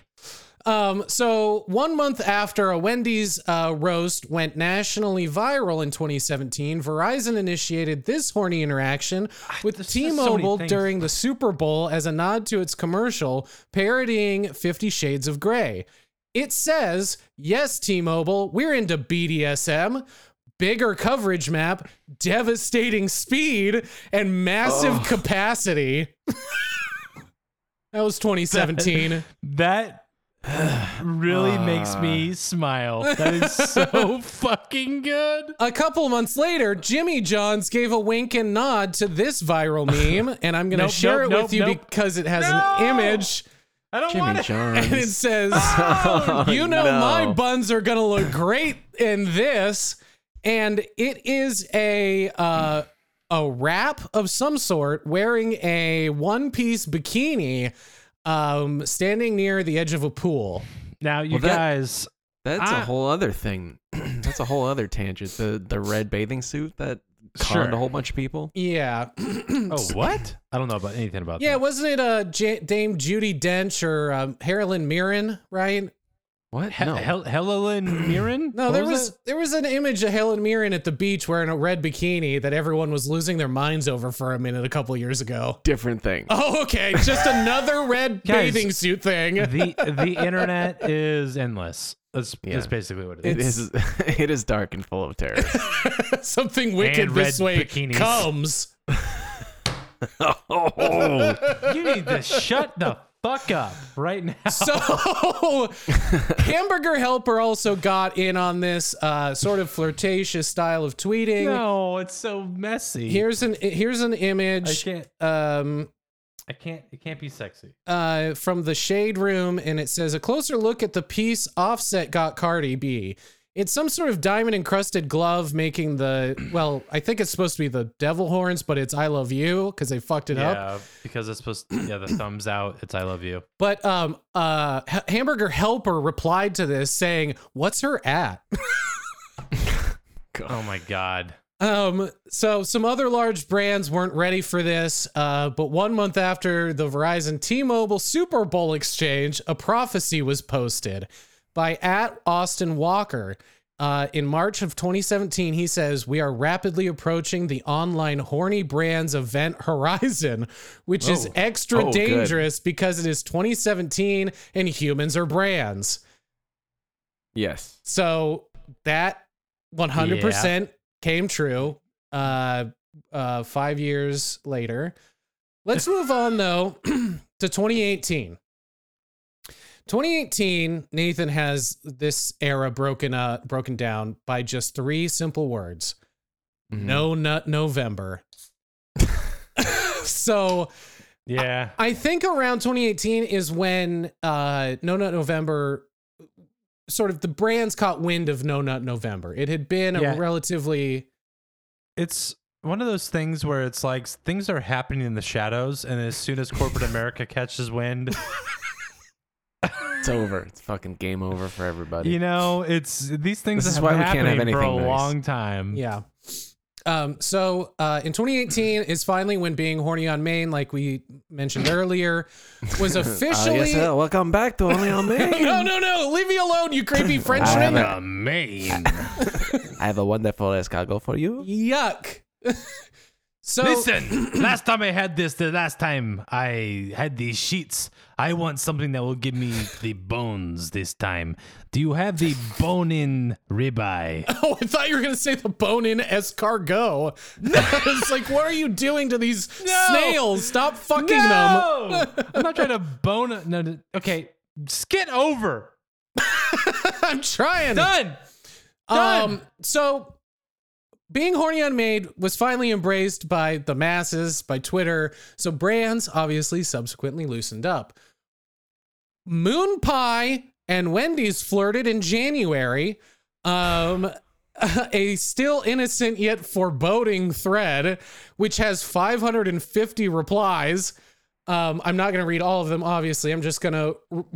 Um, so one month after a Wendy's uh, roast went nationally viral in 2017, Verizon initiated this horny interaction with so T-Mobile things. during the Super Bowl as a nod to its commercial parodying Fifty Shades of Grey. It says, "Yes, T-Mobile, we're into BDSM." Bigger coverage map, devastating speed, and massive capacity. that was 2017. That really makes me smile. That is so fucking good. A couple months later, Jimmy Johns gave a wink and nod to this viral meme, and I'm going to Nope, share nope, it nope, with you nope. because it has No! an image, I don't Jimmy want it. and it says, Oh, "You know no. my buns are going to look great in this," and it is a uh, a wrap of some sort, wearing a one piece bikini, um, standing near the edge of a pool. Now, you Well, that- guys, That's I- a whole other thing. That's a whole other tangent. The the red bathing suit that conned Sure. a whole bunch of people. Yeah. oh, what? I don't know about anything about Yeah, that. wasn't it uh, J- Dame Judi Dench or um, Harlan Mirren, right? What? He- no. Hel- Helen Mirren? No, What there was, it? there was an image of Helen Mirren at the beach wearing a red bikini that everyone was losing their minds over for a minute a couple years ago. Different thing. Oh, okay, just another red Guys, bathing suit thing. the the internet is endless. That's, Yeah. that's basically what it It is. is. It is dark and full of terror. Something wicked And this red way bikinis. comes. Oh. you need to shut the fuck up right now. So, Hamburger Helper also got in on this uh, sort of flirtatious style of tweeting. no, it's so messy. Here's an here's an image. I can't. um, I can't. It can't be sexy. uh, from the Shade Room, and it says a closer look at the piece Offset got Cardi B. It's some sort of diamond encrusted glove making the well, I think it's supposed to be the devil horns, but it's I love you because they fucked it up. Yeah, because it's supposed. To, yeah, the thumbs out. It's I love you. But um, uh, H- Hamburger Helper replied to this saying, "What's her at?" Oh my god. Um, so some other large brands weren't ready for this, uh, but one month after the Verizon T-Mobile Super Bowl exchange, a prophecy was posted by at Austin Walker. Uh, in March of 2017, he says, We are rapidly approaching the online horny brands event horizon, which is Oh. extra Oh, good. dangerous because it is 2017 and humans are brands. Yes. So that 100% came true uh, uh, five years later. Let's move on, though, to 2018. 2018, Nathan has this era broken uh, broken down by just three simple words. Mhm. No nut November. so Yeah. I think around 2018 is when uh No Nut November sort of the brands caught wind of No Nut November. It had been Yeah. a relatively It's one of those things where it's like things are happening in the shadows, and as soon as corporate America catches wind, It's over. It's fucking game over for everybody. you know, it's these things This is have why been we can't have happening for a anything nice. long time. yeah. Um so uh in 2018 is finally when being horny on Main like we mentioned earlier was Uh, officially yes, uh, welcome back to Only on Main. No, no, no. Leave me alone, you creepy Frenchman. haven't- A Maine. I have a wonderful escargot for you. Yuck. So Listen, last time I had this, the last time I had these sheets, I want something that will give me the bones this time. Do you have the bone in ribeye? Oh, I thought you were gonna say the bone in escargot. it's like, what are you doing to these snails? Stop fucking them. I'm not trying to bone. a- No, no, okay, skit over. I'm trying. Done. Done. Um, so being horny on Main was finally embraced by the masses, by Twitter. So brands obviously subsequently loosened up. Moon Pie and Wendy's flirted in January. Um, a still innocent yet foreboding thread, which has 550 replies. Um, I'm not going to read all of them, obviously. I'm just going to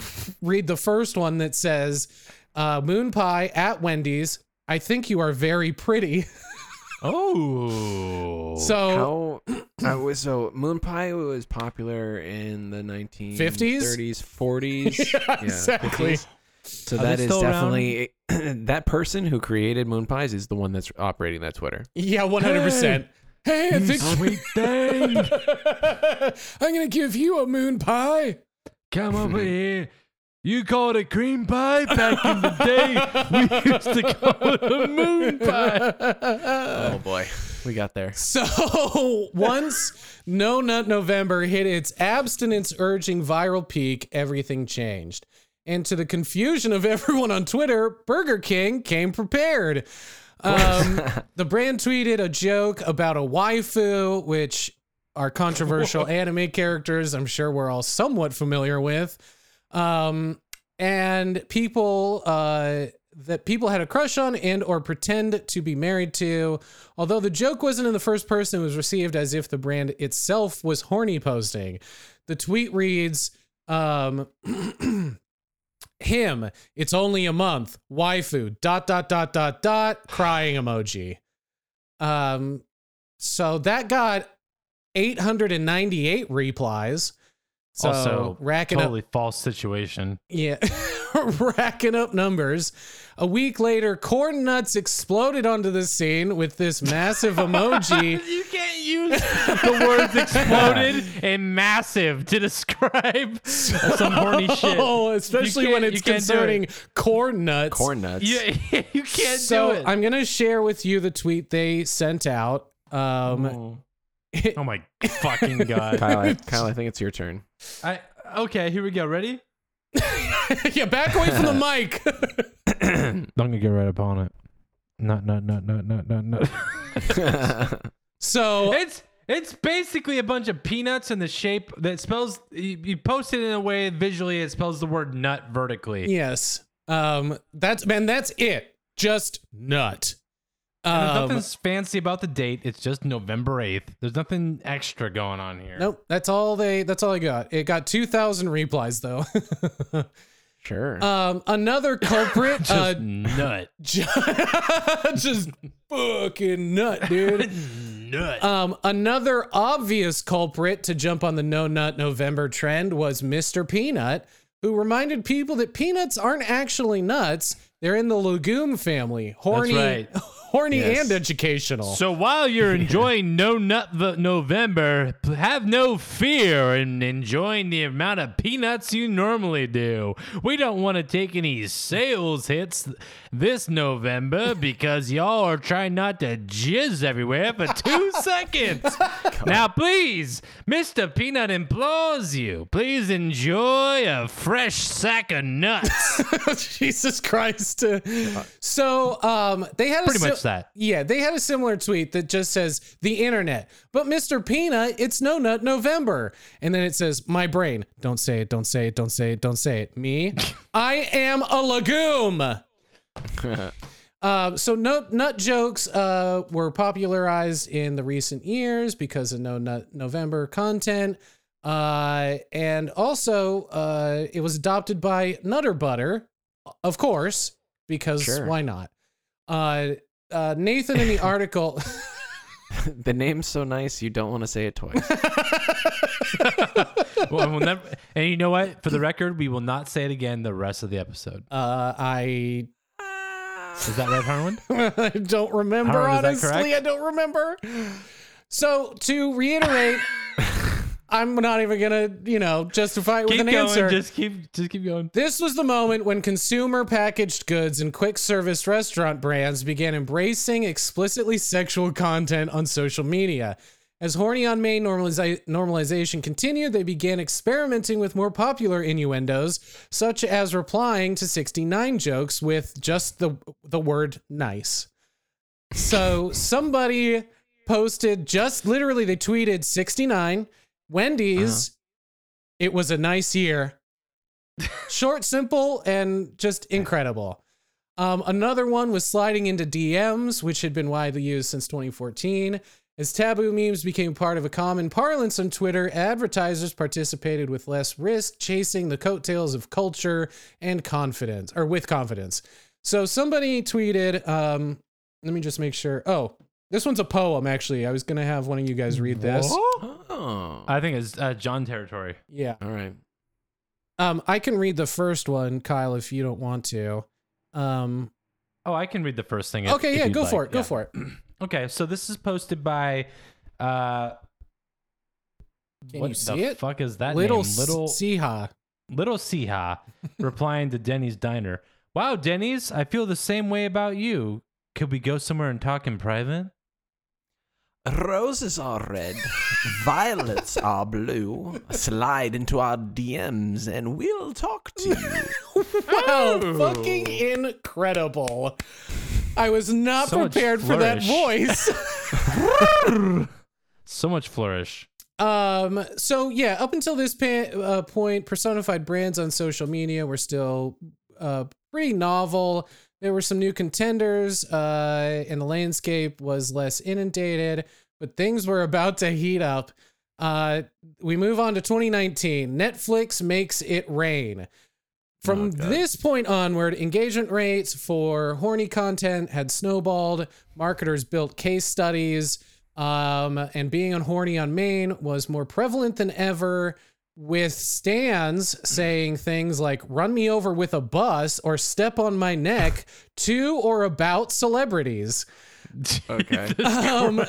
read the first one that says, uh, Moon Pie at Wendy's. I think you are very pretty. Oh. So, How I was so Moon Pie was popular in the 1950s, 30s, 40s. Yeah, exactly. 50s. So Are that they is still around? definitely that person who created Moon Pies is the one that's operating that Twitter. yeah, 100%. Hey, I think Sweet thing. I'm going to give you a moon pie. Come over here. You called it cream pie back in the day. We used to call it a moon pie. Oh boy, we got there. So once No Nut November hit its abstinence urging viral peak, everything changed. And to the confusion of everyone on Twitter, Burger King came prepared. Um, the brand tweeted a joke about a waifu, which are controversial anime characters I'm sure we're all somewhat familiar with. Um, and people uh, that people had a crush on and or pretend to be married to. Although the joke wasn't in the first person, it was received as if the brand itself was horny posting. The tweet reads, um, him, it's only a month, waifu, dot, dot, dot, dot, dot, crying emoji. Um, so that got 898 replies. So also, racking up totally false situation. yeah, racking up numbers. A week later, corn nuts exploded onto the scene with this massive emoji. You can't use the words exploded and massive to describe some horny shit. Oh, especially when it's you it. concerning corn nuts. Corn nuts. Yeah, you can't so do it. I'm gonna share with you the tweet they sent out. Um, Oh my fucking god! Kyle, I, Kyle, I think it's your turn. I Okay, here we go. Ready? yeah, back away from the mic. I'm gonna get right up on it. Not, not, not, not, not, not, not. so It's it's basically a bunch of peanuts in the shape that spells. You, you post it in a way visually it spells the word nut vertically. yes, um, that's man, that's it. Just nut. And there's Um, nothing fancy about the date. It's just November eighth. There's nothing extra going on here. nope, that's all they. That's all I got. It got two thousand replies though. sure. um, another culprit. Just uh, nut. ju- just fucking nut, dude. Nut. Um, another obvious culprit to jump on the no nut November trend was Mr. Peanut, who reminded people that peanuts aren't actually nuts. They're in the legume family. Horny, right. Horny Yes. and educational. So while you're enjoying No Nut the November, have no fear in enjoying the amount of peanuts you normally do. We don't want to take any sales hits this November because y'all are trying not to jizz everywhere for two seconds. Now, please, Mr. Peanut implores you, please enjoy a fresh sack of nuts. Jesus Christ. So, um, they had a Pretty si- much that. Yeah, they had a similar tweet that just says the internet. But Mr. Peanut, it's no nut November. And then it says, my brain. Don't say it, don't say it, don't say it, don't say it. Me, I am a legume. Uh, so nut nut jokes uh, were popularized in the recent years because of no nut November content, uh, and also uh, it was adopted by Nutter Butter, of course, because Sure. why not? Uh, uh, Nathan in the article. the name's so nice you don't want to say it twice. Well, we'll never, and you know what? For the record, we will not say it again the rest of the episode. Uh, I Is that right, Harlan? I don't remember, Howard, honestly. I don't remember. So to reiterate, I'm not even gonna, you know, justify it with keep an going. answer. Just keep, just keep going. This was the moment when consumer packaged goods and quick service restaurant brands began embracing explicitly sexual content on social media. As horny on Main normaliza- normalization continued, they began experimenting with more popular innuendos, such as replying to 69 jokes with just the the word nice. So somebody posted just literally they tweeted 69 Wendy's it was a nice year. Short, simple, and just incredible. Um, another one was sliding into DMs, which had been widely used since 2014. As taboo memes became part of a common parlance on Twitter, advertisers participated with less risk, chasing the coattails of culture and confidence, or with confidence. So somebody tweeted, um, let me just make sure. Oh, this one's a poem, actually. I was going to have one of you guys read this. oh. I think it's uh, John territory. Yeah. All right. Um, I can read the first one, Kyle, if you don't want to. Um, Oh, I can read the first thing. if- okay, if yeah, you'd go like. for it. Go Yeah. for it. Okay, so this is posted by. Uh, Can what you see the it? fuck is that Little name? Little Siha. Little Siha replying to Denny's diner. Wow, Denny's, I feel the same way about you. Could we go somewhere and talk in private? Roses are red, violets are blue. Slide into our DMs and we'll talk to you. Wow, fucking incredible. I was not So prepared for that voice. So much flourish. Um, so yeah, up until this pa- uh, point, personified brands on social media were still uh, pretty novel. There were some new contenders, uh, and the landscape was less inundated, but things were about to heat up. Uh, we move on to 2019. Netflix makes it rain. From this point onward, engagement rates for horny content had snowballed. Marketers built case studies, um, and being on horny on Main was more prevalent than ever. With stands saying things like "run me over with a bus" or "step on my neck" to or about celebrities. Okay. Um,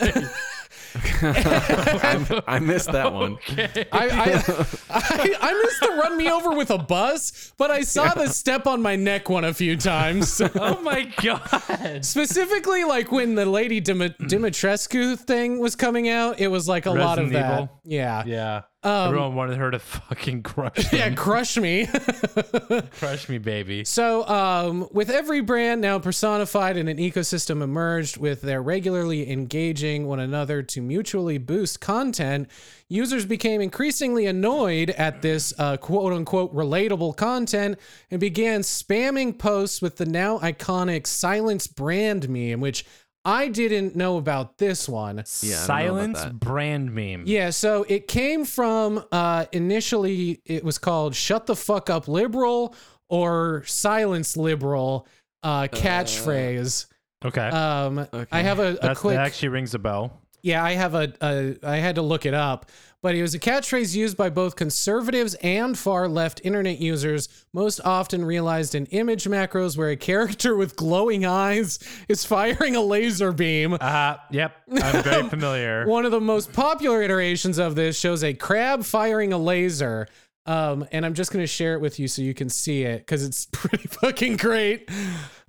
I, I missed that one. I, I, I, I missed the run me over with a bus, but I saw the step on my neck one a few times. Oh my god. Specifically, like when the Lady Dim- Dimitrescu thing was coming out, it was like a lot of Resident that. Evil? Yeah. Yeah. Um, Everyone wanted her to fucking crush me. yeah, crush me. crush me, baby. So, um, with every brand now personified in an ecosystem emerged with their regularly engaging one another to mutually boost content, users became increasingly annoyed at this uh, quote unquote relatable content and began spamming posts with the now iconic silence brand meme, which I didn't know about this one. Yeah, I don't know about Silence brand meme. Yeah, so it came from uh initially it was called shut the fuck up liberal or silence liberal uh catchphrase. Okay. um okay. I have a, a That's, quick that actually rings a bell. yeah, I have a, a I had to look it up, but it was a catchphrase used by both conservatives and far left internet users, most often realized in image macros where a character with glowing eyes is firing a laser beam. Uh, yep. I'm very familiar. One of the most popular iterations of this shows a crab firing a laser. Um, and I'm just gonna share it with you so you can see it because it's pretty fucking great.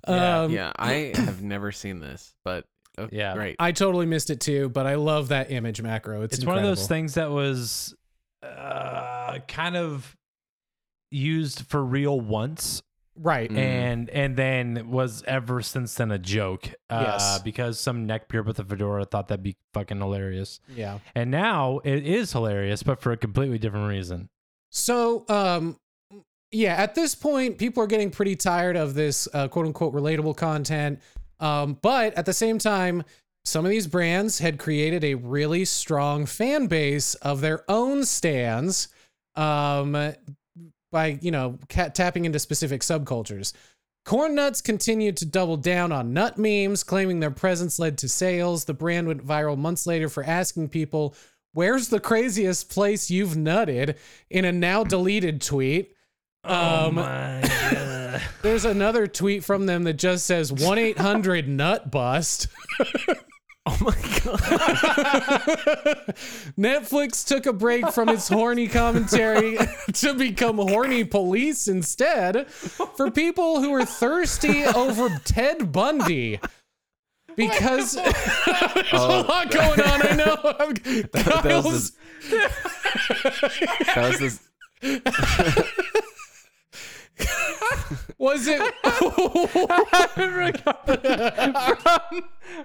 Um, yeah, I have never seen this, but oh, Yeah. great. I totally missed it too, but I love that image macro. It's, it's one of those things that was uh, kind of used for real once right? Mm. and and then was ever since then a joke uh, Yes. because some neckbeard with a fedora thought that'd be fucking hilarious Yeah. and now it is hilarious but for a completely different reason So, um, yeah, at this point, people are getting pretty tired of this uh, quote unquote relatable content. Um, but at the same time, some of these brands had created a really strong fan base of their own stands um, by, you know, ca- tapping into specific subcultures. Corn Nuts continued to double down on nut memes, claiming their presence led to sales. The brand went viral months later for asking people, Where's the craziest place you've nutted? in a now deleted tweet. Oh Um, my god There's another tweet from them that just says 1 800 nut bust. oh my god. Netflix took a break from its horny commentary to become horny police instead for people who are thirsty over Ted Bundy. Because there's a Oh. lot going on, I know. I'm, that was Kyle's- That was this. was it?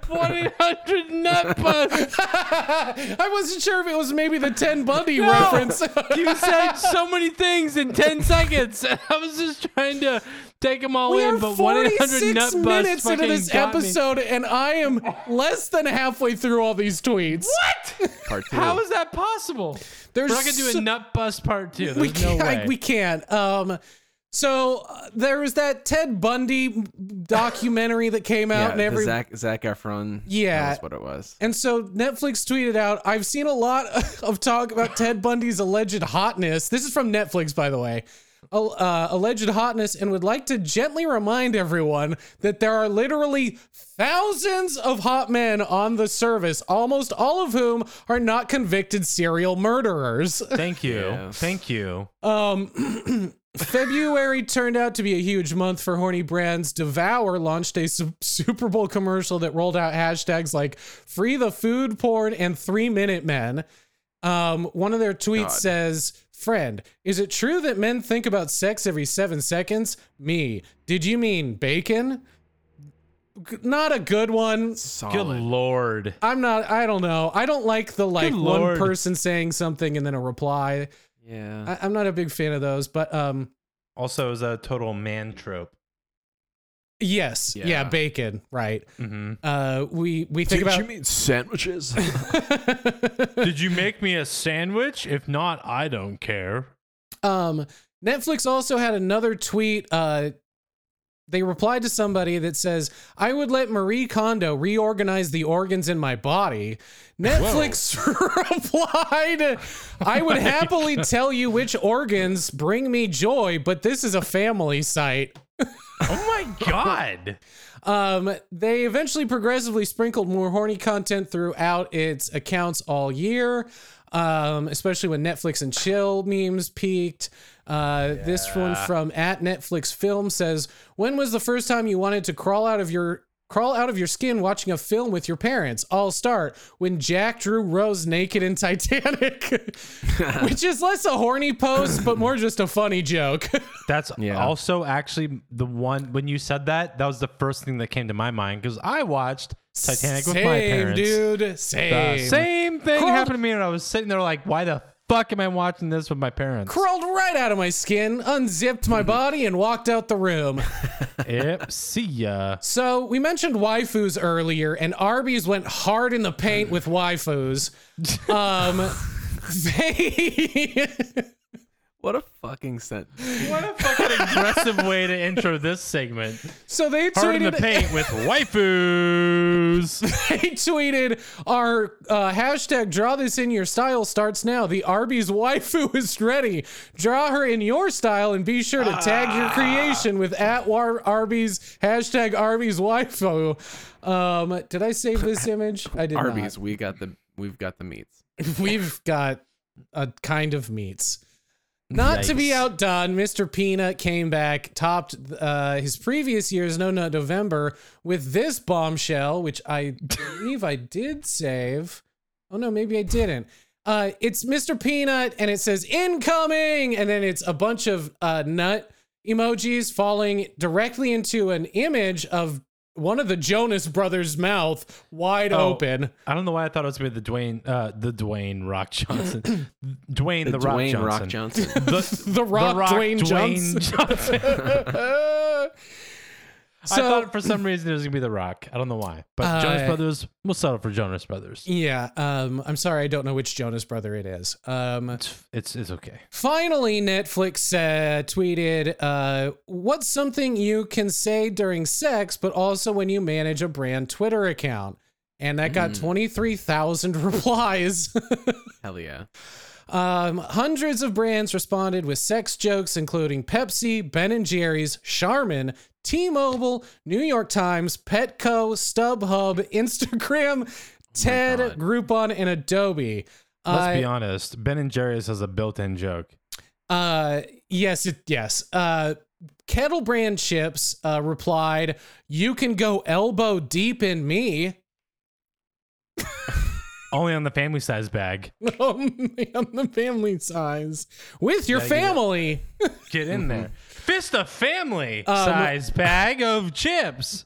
1-800 nut bust I wasn't sure if it was maybe the Ted Bundy reference. you said so many things in 10 seconds i was just trying to take them all We in are but 1-800 46 nut bust minutes into fucking this got me. episode, and I am less than halfway through all these tweets. what Part two. how is that possible There's we're not gonna do so- a nut bust part two. we There's no can't. way. We can't. Um, so uh, there was that Ted Bundy documentary that came out, yeah, and every Zac Zac Efron. Yeah. that's what it was. and so Netflix tweeted out, "I've seen a lot of talk about Ted Bundy's alleged hotness. This is from Netflix, by the way." Uh, alleged hotness, and would like to gently remind everyone that there are literally thousands of hot men on the service, almost all of whom are not convicted serial murderers. Thank you. Yeah. Thank you. Um, February turned out to be a huge month for horny brands. Devour launched a Su- Super Bowl commercial that rolled out hashtags like "Free the Food Porn" and Three Minute Men. Um, one of their tweets God. says, "Friend, is it true that men think about sex every seven seconds? Me. Did you mean bacon? G- Not a good one. Good lord. I'm not. I don't know. I don't like the like one person saying something and then a reply. Yeah. I, I'm not a big fan of those, but um." Also, is a total man trope. Yes. Yeah. Yeah. bacon. Right. Mm-hmm. Uh, we we think about. you mean sandwiches? Did you make me a sandwich? If not, I don't care. um, Netflix also had another tweet. Uh, they replied to somebody that says, "I would let Marie Kondo reorganize the organs in my body." Netflix replied, "I would happily tell you which organs bring me joy, but this is a family site." Oh my god. Um, they eventually progressively sprinkled more horny content throughout its accounts all year, um, especially when Netflix and chill memes peaked. Uh, This one from at Netflix Film says, "When was the first time you wanted to crawl out of your crawl out of your skin watching a film with your parents. All start when Jack drew Rose naked in Titanic, which is less a horny post, but more just a funny joke. That's Yeah. also actually the one when you said that. That was the first thing that came to my mind because I watched Titanic with my parents. Same, parents. dude. The Same. same thing Crawled- happened to me, and I was sitting there like, "Why the fuck am I watching this with my parents?" Crawled right out of my skin, unzipped my body, and walked out the room. yep. See ya. So we mentioned waifus earlier, and Arby's went hard in the paint with waifus. Um, they What a fucking sentence. What a fucking aggressive way to intro this segment. so they Hard in the paint with waifus. they tweeted our uh, hashtag draw this in your style starts now. The Arby's waifu is ready. Draw her in your style and be sure to tag your creation with at war Arby's hashtag Arby's waifu. Um, did I save this image? I did not. Arby's, we got the we've got the meats. We've got a kind of meats. Not to be outdone, Mr. Peanut came back, topped uh, his previous year's No Nut November with this bombshell, which I believe I did save. Oh no, maybe I didn't. Uh, it's Mr. Peanut, and it says incoming, and then it's a bunch of uh, nut emojis falling directly into an image of one of the Jonas brothers' mouth wide Oh. open. I don't know why I thought it was gonna be the Dwayne, uh, the Dwayne Rock Johnson, Dwayne the, The Rock Dwayne Johnson, Rock Johnson. the, The Rock, Dwayne, Johnson. Johnson. I So- thought for some reason it was gonna be the Rock. I don't know why, but Jonas Uh, Brothers. We'll settle for Jonas Brothers. Yeah, um, I'm sorry, I don't know which Jonas brother it is. Um, It's it's, it's okay. finally, Netflix uh, tweeted, uh, "What's something you can say during sex, but also when you manage a brand Twitter account?" And that got twenty three thousand replies. Hell yeah. Um, hundreds of brands responded with sex jokes, including Pepsi, Ben and Jerry's, Charmin, T-Mobile, New York Times, Petco, StubHub, Instagram, TED, God. Groupon, and Adobe. Let's be Uh, honest. Ben and Jerry's has a built-in joke. uh, yes, it, yes. Uh, Kettle Brand Chips uh, replied, "You can go elbow deep in me." Only on the family size bag. Only on the family size with your Gotta get family. Get in there. Fist of family Um, size bag of chips.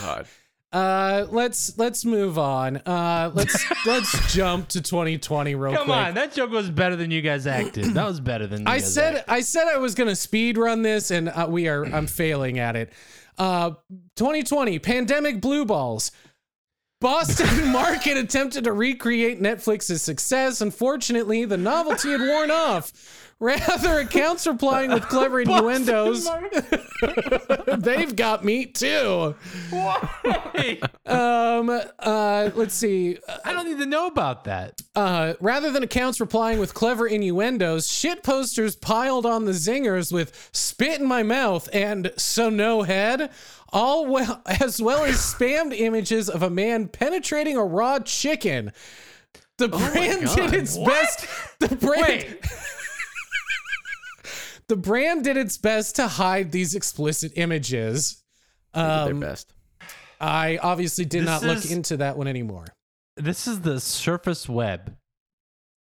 God. Uh, let's let's move on. Uh, let's let's jump to 2020 real quick. Come quick. on, that joke was better than you guys acted. That was better than you I guys said acted. I said I was gonna speed run this, and uh, we are. I'm failing at it. Uh, 2020 pandemic blue balls. Boston Market attempted to recreate Netflix's success. Unfortunately, the novelty had worn off. Rather, accounts replying with clever innuendos. They've got meat too. Why? Um, uh, let's see. I don't need to know about that. Uh, rather than accounts replying with clever innuendos, shit posters piled on the zingers with "spit in my mouth" and "so no head," all well as well as spammed images of a man penetrating a raw chicken. The brand did God. its best. The brand. Wait. The brand did its best to hide these explicit images. They did Um, their best. I obviously did This not look is- into that one anymore. This is the surface web.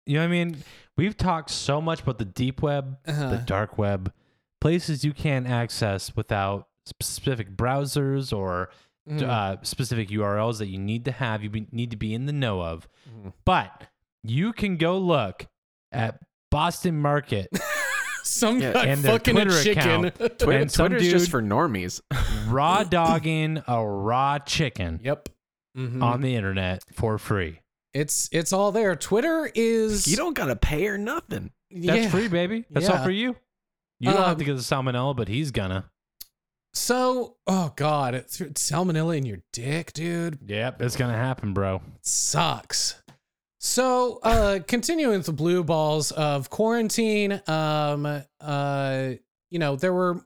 You know what I mean? We've talked so much about the deep web, Uh-huh. the dark web, places you can't access without specific browsers or Mhm. uh, specific URLs that you need to have, you be, need to be in the know of. Mhm. But you can go look at Boston Market Some Yeah, guy and their fucking a chicken. account. Twitter, and some Twitter's just for normies. raw dogging a raw chicken Yep. Mhm. on the internet for free. It's it's all there. Twitter is you don't gotta pay or nothing. That's yeah. free, baby. That's all for you. You don't have Um, to get the salmonella, but he's gonna. So, oh god, it threw salmonella in your dick, dude. Yep, it's gonna happen, bro. sucks. So, uh, continuing with the blue balls of quarantine, um, uh, you know, there were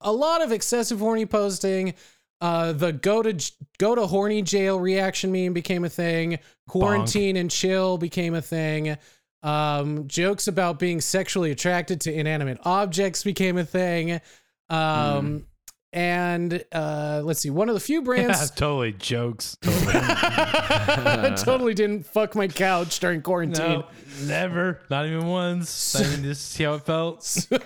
a lot of excessive horny posting. Uh, the go to go to horny jail reaction meme became a thing. Quarantine and chill became a thing. Um, jokes about being sexually attracted to inanimate objects became a thing. Um, and uh, let's see, one of the few Yeah, brands totally jokes. Totally. Totally didn't fuck my couch during quarantine. no, never. Not even once. I mean, just see how it felt.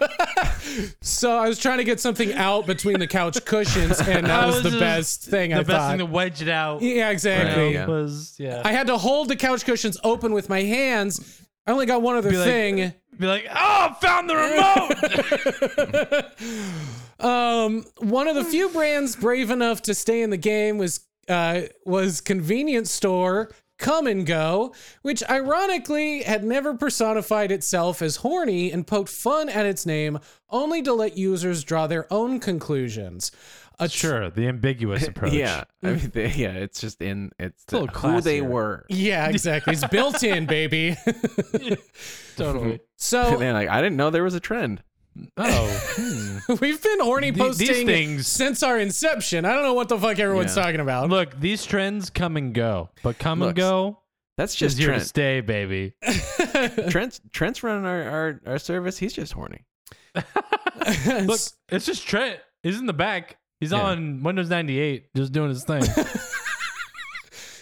So I was trying to get something out between the couch cushions, and that was, was the best thing The I best thought. thing to wedge it out. yeah, exactly. Yeah. Was yeah. I had to hold the couch cushions open with my hands. I only got one other Be like- thing. Be like, oh, found the remote. Um, one of the few brands brave enough to stay in the game was uh, was convenience store Kum & Go, which ironically had never personified itself as horny and poked fun at its name, only to let users draw their own conclusions. A tr- sure, the ambiguous approach. Yeah, I mean, they, yeah, it's just in it's a the, who they were. Yeah, exactly. It's built in, baby. totally. so They're like, I didn't know there was a trend. Oh, we've been horny Th- these posting things- since our inception. I don't know what the fuck everyone's Yeah. talking about. look, these trends come and go, but come Looks, and go That's is just here to Trent. stay, baby. Trent's Trent's running our, our our service. He's just horny. Look, it's just Trent. He's in the back. He's Yeah. on Windows 98, just doing his thing.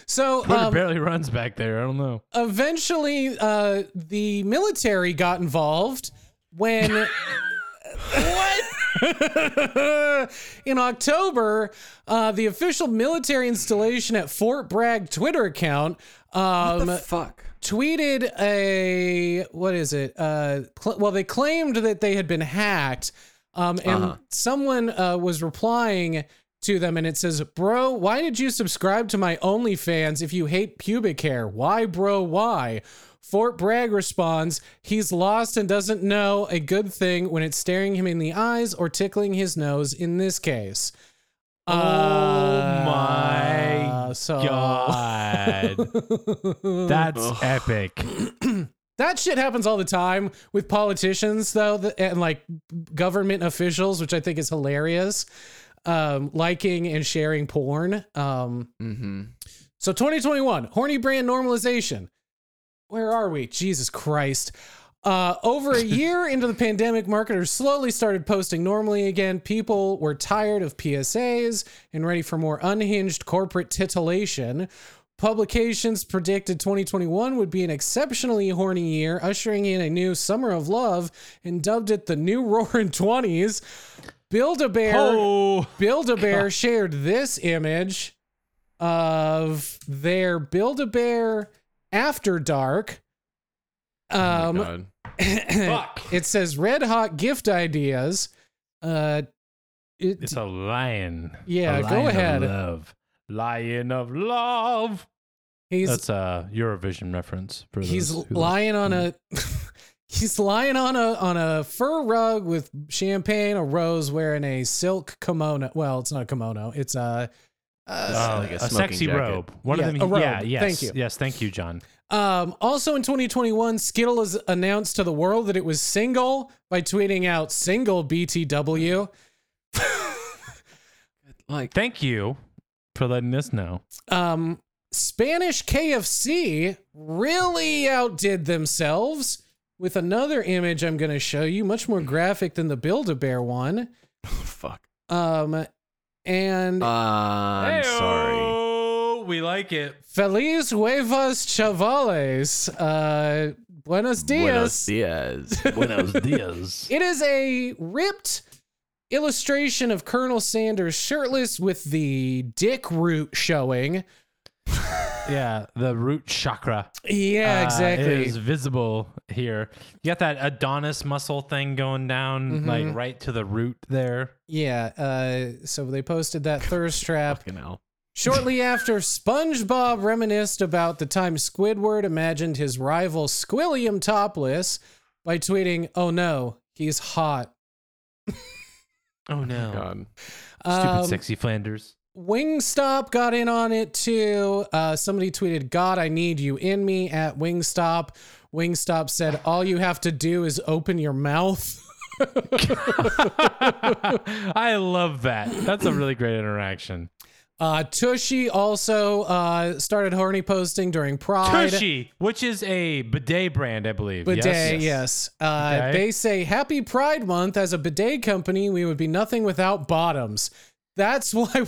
so Twitter um, barely runs back there. I don't know. eventually uh the military got involved when what in october uh the official military installation at fort bragg twitter account um Fuck. tweeted a what is it uh cl- well they claimed that they had been hacked um and Uh-huh. someone uh was replying to them and it says bro why did you subscribe to my onlyfans if you hate pubic hair why bro why Fort Bragg responds, he's lost and doesn't know a good thing when it's staring him in the eyes or tickling his nose in this case. Oh my Uh, so God. That's epic. that shit happens all the time with politicians though and like government officials which i think is hilarious um liking and sharing porn um Mm-hmm. so 2021 horny brand normalization where are we jesus christ uh, over a year into the pandemic, marketers slowly started posting normally again. People were tired of PSAs and ready for more unhinged corporate titillation. Publications predicted 2021 would be an exceptionally horny year, ushering in a new summer of love, and dubbed it the new roaring 20s. Build a Bear Oh, Build a Bear shared this image of their Build a Bear after dark. Um, God. fuck. it says red hot gift ideas. Uh, it, It's a lion. Yeah, A go lion of ahead. love. Lion of love. he's That's a Eurovision reference for he's lying on a he's lying on a on a fur rug with champagne, a rose, wearing a silk kimono. Well, it's not a kimono. It's a. Uh, Oh, like a a, sexy jacket. robe. One Yeah, of them. a robe. Yeah. Yes. Thank you. Yes. Thank you, John. Um, also in 2021, Skittle has announced to the world that it was single by tweeting out single BTW. Like Thank you for letting us know. Um, Spanish KFC really outdid themselves with another image I'm going to show you, much more graphic than the Build a Bear one. fuck. Um, and Uh, I'm sorry. Oh, we like it. Feliz Huevas Chavales. Uh, buenos dias. Buenos dias. Buenos dias. It is a ripped illustration of Colonel Sanders shirtless with the dick root showing. Yeah, the root chakra. Yeah, uh, exactly. is visible here. You got that Adonis muscle thing going down, Mhm. like right to the root there. Yeah, uh, so they posted that thirst trap Fucking hell. shortly after SpongeBob reminisced about the time Squidward imagined his rival Squilliam topless by tweeting, "Oh no, he's hot." Oh no, God. stupid Um, sexy Flanders. Wingstop got in on it too. Uh, somebody tweeted, "God, I need you in me." At Wingstop, Wingstop said, "All you have to do is open your mouth." I love that. That's a really great interaction. Uh, Tushy also uh, started horny posting during Pride. Tushy, which is a bidet brand, I believe. Bidet, yes. yes. Uh, Okay. They say Happy Pride Month. As a bidet company, we would be nothing without bottoms. That's why.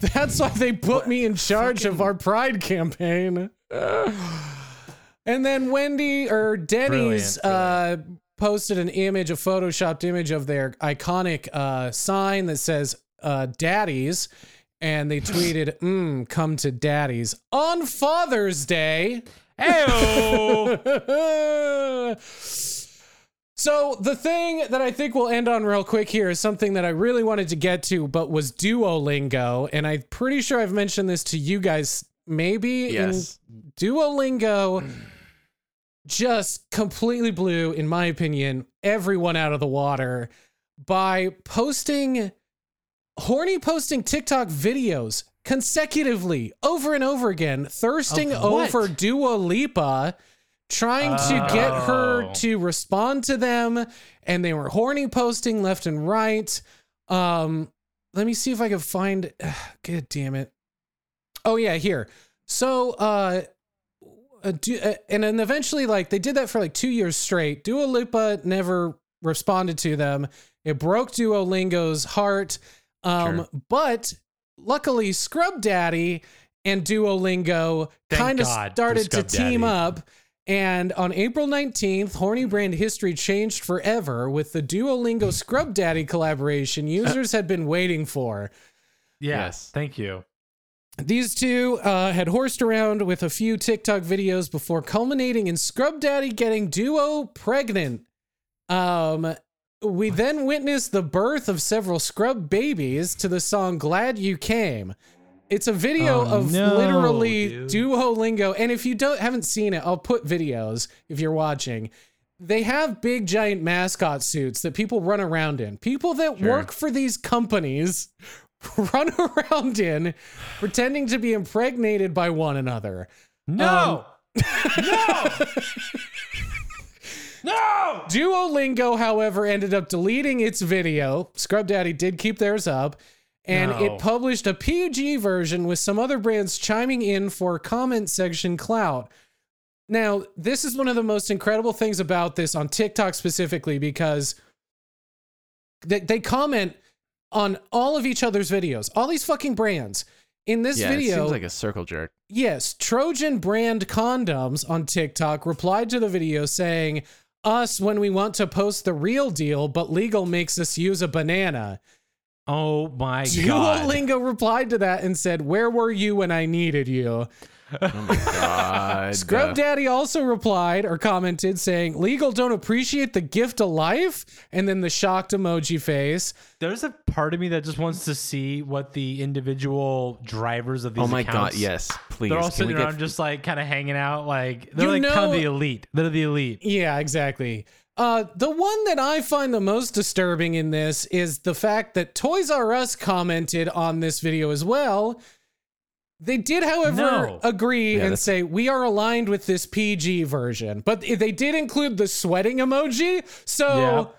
That's why they put me in charge of our Pride campaign. and then Wendy or Denny's uh, posted an image, a photoshopped image of their iconic uh, sign that says uh, "Daddies," and they tweeted, mm, "Come to Daddies on Father's Day." so the thing that I think we'll end on real quick here is something that I really wanted to get to, but was Duolingo, and I'm pretty sure I've mentioned this to you guys. Maybe Yes. in Duolingo just completely blew, in my opinion, everyone out of the water by posting horny posting TikTok videos consecutively over and over again, thirsting over Dua Lipa, trying to get her Oh. to respond to them, and they were horny posting left and right. Um, let me see if I can find. God damn it! Oh yeah, here. So, uh, uh, du- uh, and then eventually, like they did that for like two years straight. Dua Lipa never responded to them. It broke Duolingo's heart. Um, Sure. but luckily, Scrub Daddy and Duolingo kind of started to team Daddy. up. And on April 19th, Horny Brand history changed forever with the Duolingo Scrub Daddy collaboration users had been waiting for. Yeah. Yes. Thank you. These two uh, had horsed around with a few TikTok videos before culminating in Scrub Daddy getting Duo pregnant. Um, we then witnessed the birth of several Scrub babies to the song "Glad You Came." It's a video Oh, of no, literally dude. Duolingo, and if you don't haven't seen it, I'll put videos if you're watching. They have big giant mascot suits that people run around in. People that Sure. work for these companies run around in pretending to be impregnated by one another. No. Um, no. no. Duolingo, however, ended up deleting its video. Scrub Daddy did keep theirs up. And No. it published a PG version with some other brands chiming in for comment section clout. Now, this is one of the most incredible things about this on TikTok specifically because they, they comment on all of each other's videos, all these fucking brands. In this yeah, video, it seems like a circle jerk. Yes, Trojan brand condoms on TikTok replied to the video saying, Us when we want to post the real deal, but legal makes us use a banana. Oh my god. Duolingo replied to that and said, Where were you when I needed you? Oh my god. Scrub Daddy also replied or commented saying, Legal don't appreciate the gift of life? And then the shocked emoji face. There's a part of me that just wants to see what the individual drivers of these Oh my accounts- god, yes, please. They're all Can sitting we get around just like kind of hanging out. Like they're You like kind of the elite. They're the elite. Yeah, exactly. Uh, the one that I find the most disturbing in this is the fact that Toys R Us commented on this video as well. They did, however, No. agree Yeah, and that's- say we are aligned with this PG version, but they did include the sweating emoji. So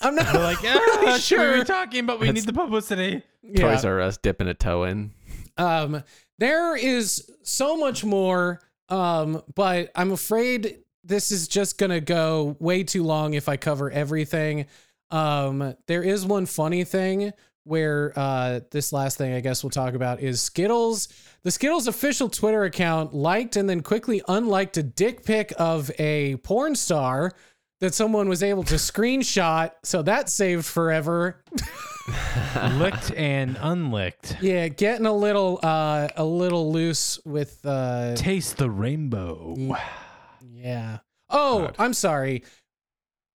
I'm not They're like, really ah, sure. sure. We're talking, but we That's- need the publicity. Yeah. Toys R Us dipping a toe in. Um, there is so much more, um, but I'm afraid this is just gonna go way too long if I cover everything. Um, there is one funny thing where uh, this last thing I guess we'll talk about is Skittles. The Skittles official Twitter account liked and then quickly unliked a dick pic of a porn star that someone was able to screenshot. So that saved forever. Licked and unlicked. Yeah, getting a little uh a little loose with uh Taste the rainbow. yeah. Oh, I'm sorry.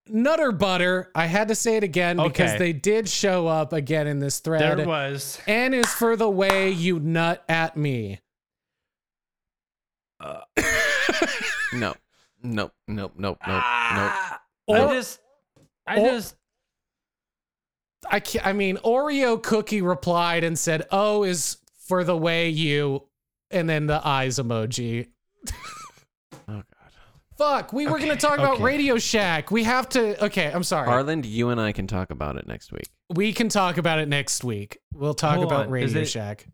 Nutter butter. I had to say it again because they did show up again in this thread. There was. N is for the way you nut at me. Uh, no. Nope. Nope. Nope. Nope. Nope. Ah. I Or- just. I or- just. I ca I mean, Oreo Cookie replied and said, "O is for the way you," and then the eyes emoji. Oh god. Fuck, we were gonna talk about. Radio Shack. We have to. Okay, I'm sorry. Harland, you and I can talk about it next week. we can talk about it next week. We'll talk Hold about on, Radio it- Shack.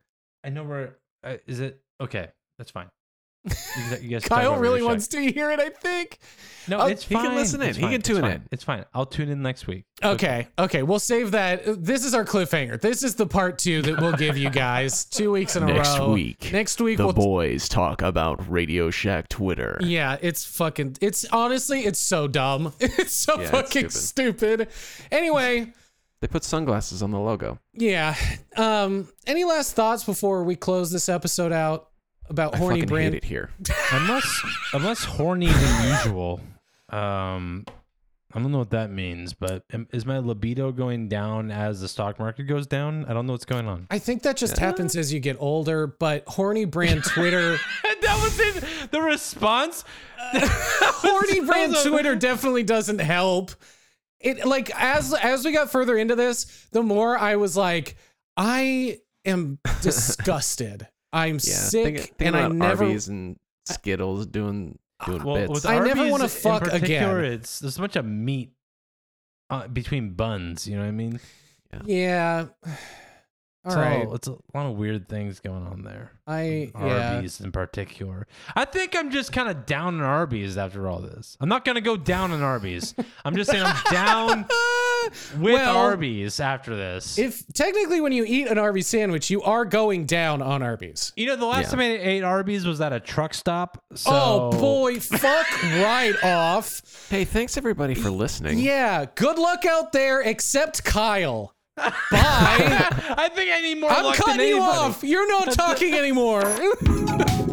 I know where uh, is it? Okay, that's fine. You guys- you guys Kyle really wants to hear it, I think. No, Oh, it's he can listen in. It's He fine. can It's tune fine. in. It's fine. I'll tune in next week. Okay, okay, we'll save that. This is our cliffhanger. This is the part two that we'll give you guys two weeks in a Next row. Next week, Next week, the we'll. boys talk about Radio Shack Twitter. yeah, it's fucking. It's honestly, it's so dumb. It's so Yeah, it's fucking stupid. Anyway, They put sunglasses on the logo. yeah. Um. Any last thoughts before we close this episode out about I horny brand? hate it here. I'm less I'm less horny than usual. Um, I don't know what that means, but am, is my libido going down as the stock market goes down? I don't know what's going on. I think that just happens as you get older. But horny brand Twitter, that was in the response. horny brand Twitter definitely doesn't help. It like as as we got further into this, the more I was like, I am disgusted. I'm Yeah, sick, think, think and I about never. Arby's and Skittles doing doing Well, bits. with I never want to fuck particular, again. It's there's a bunch of meat uh, between buns. You know what I mean? Yeah. It's All right. it's a lot of weird things going on there. I yeah. Arby's in particular. I think I'm just kind of down in Arby's after all this. I'm not gonna go down in Arby's. I'm just saying I'm down with Well, Arby's after this. If technically, when you eat an Arby's sandwich, you are going down on Arby's. you know, the last Yeah. time I ate Arby's was at a truck stop. So oh boy, fuck right off. hey, thanks everybody for listening. Yeah, good luck out there, except Kyle. Bye. I think I need more I'm luck than cutting you off. You're not talking anymore.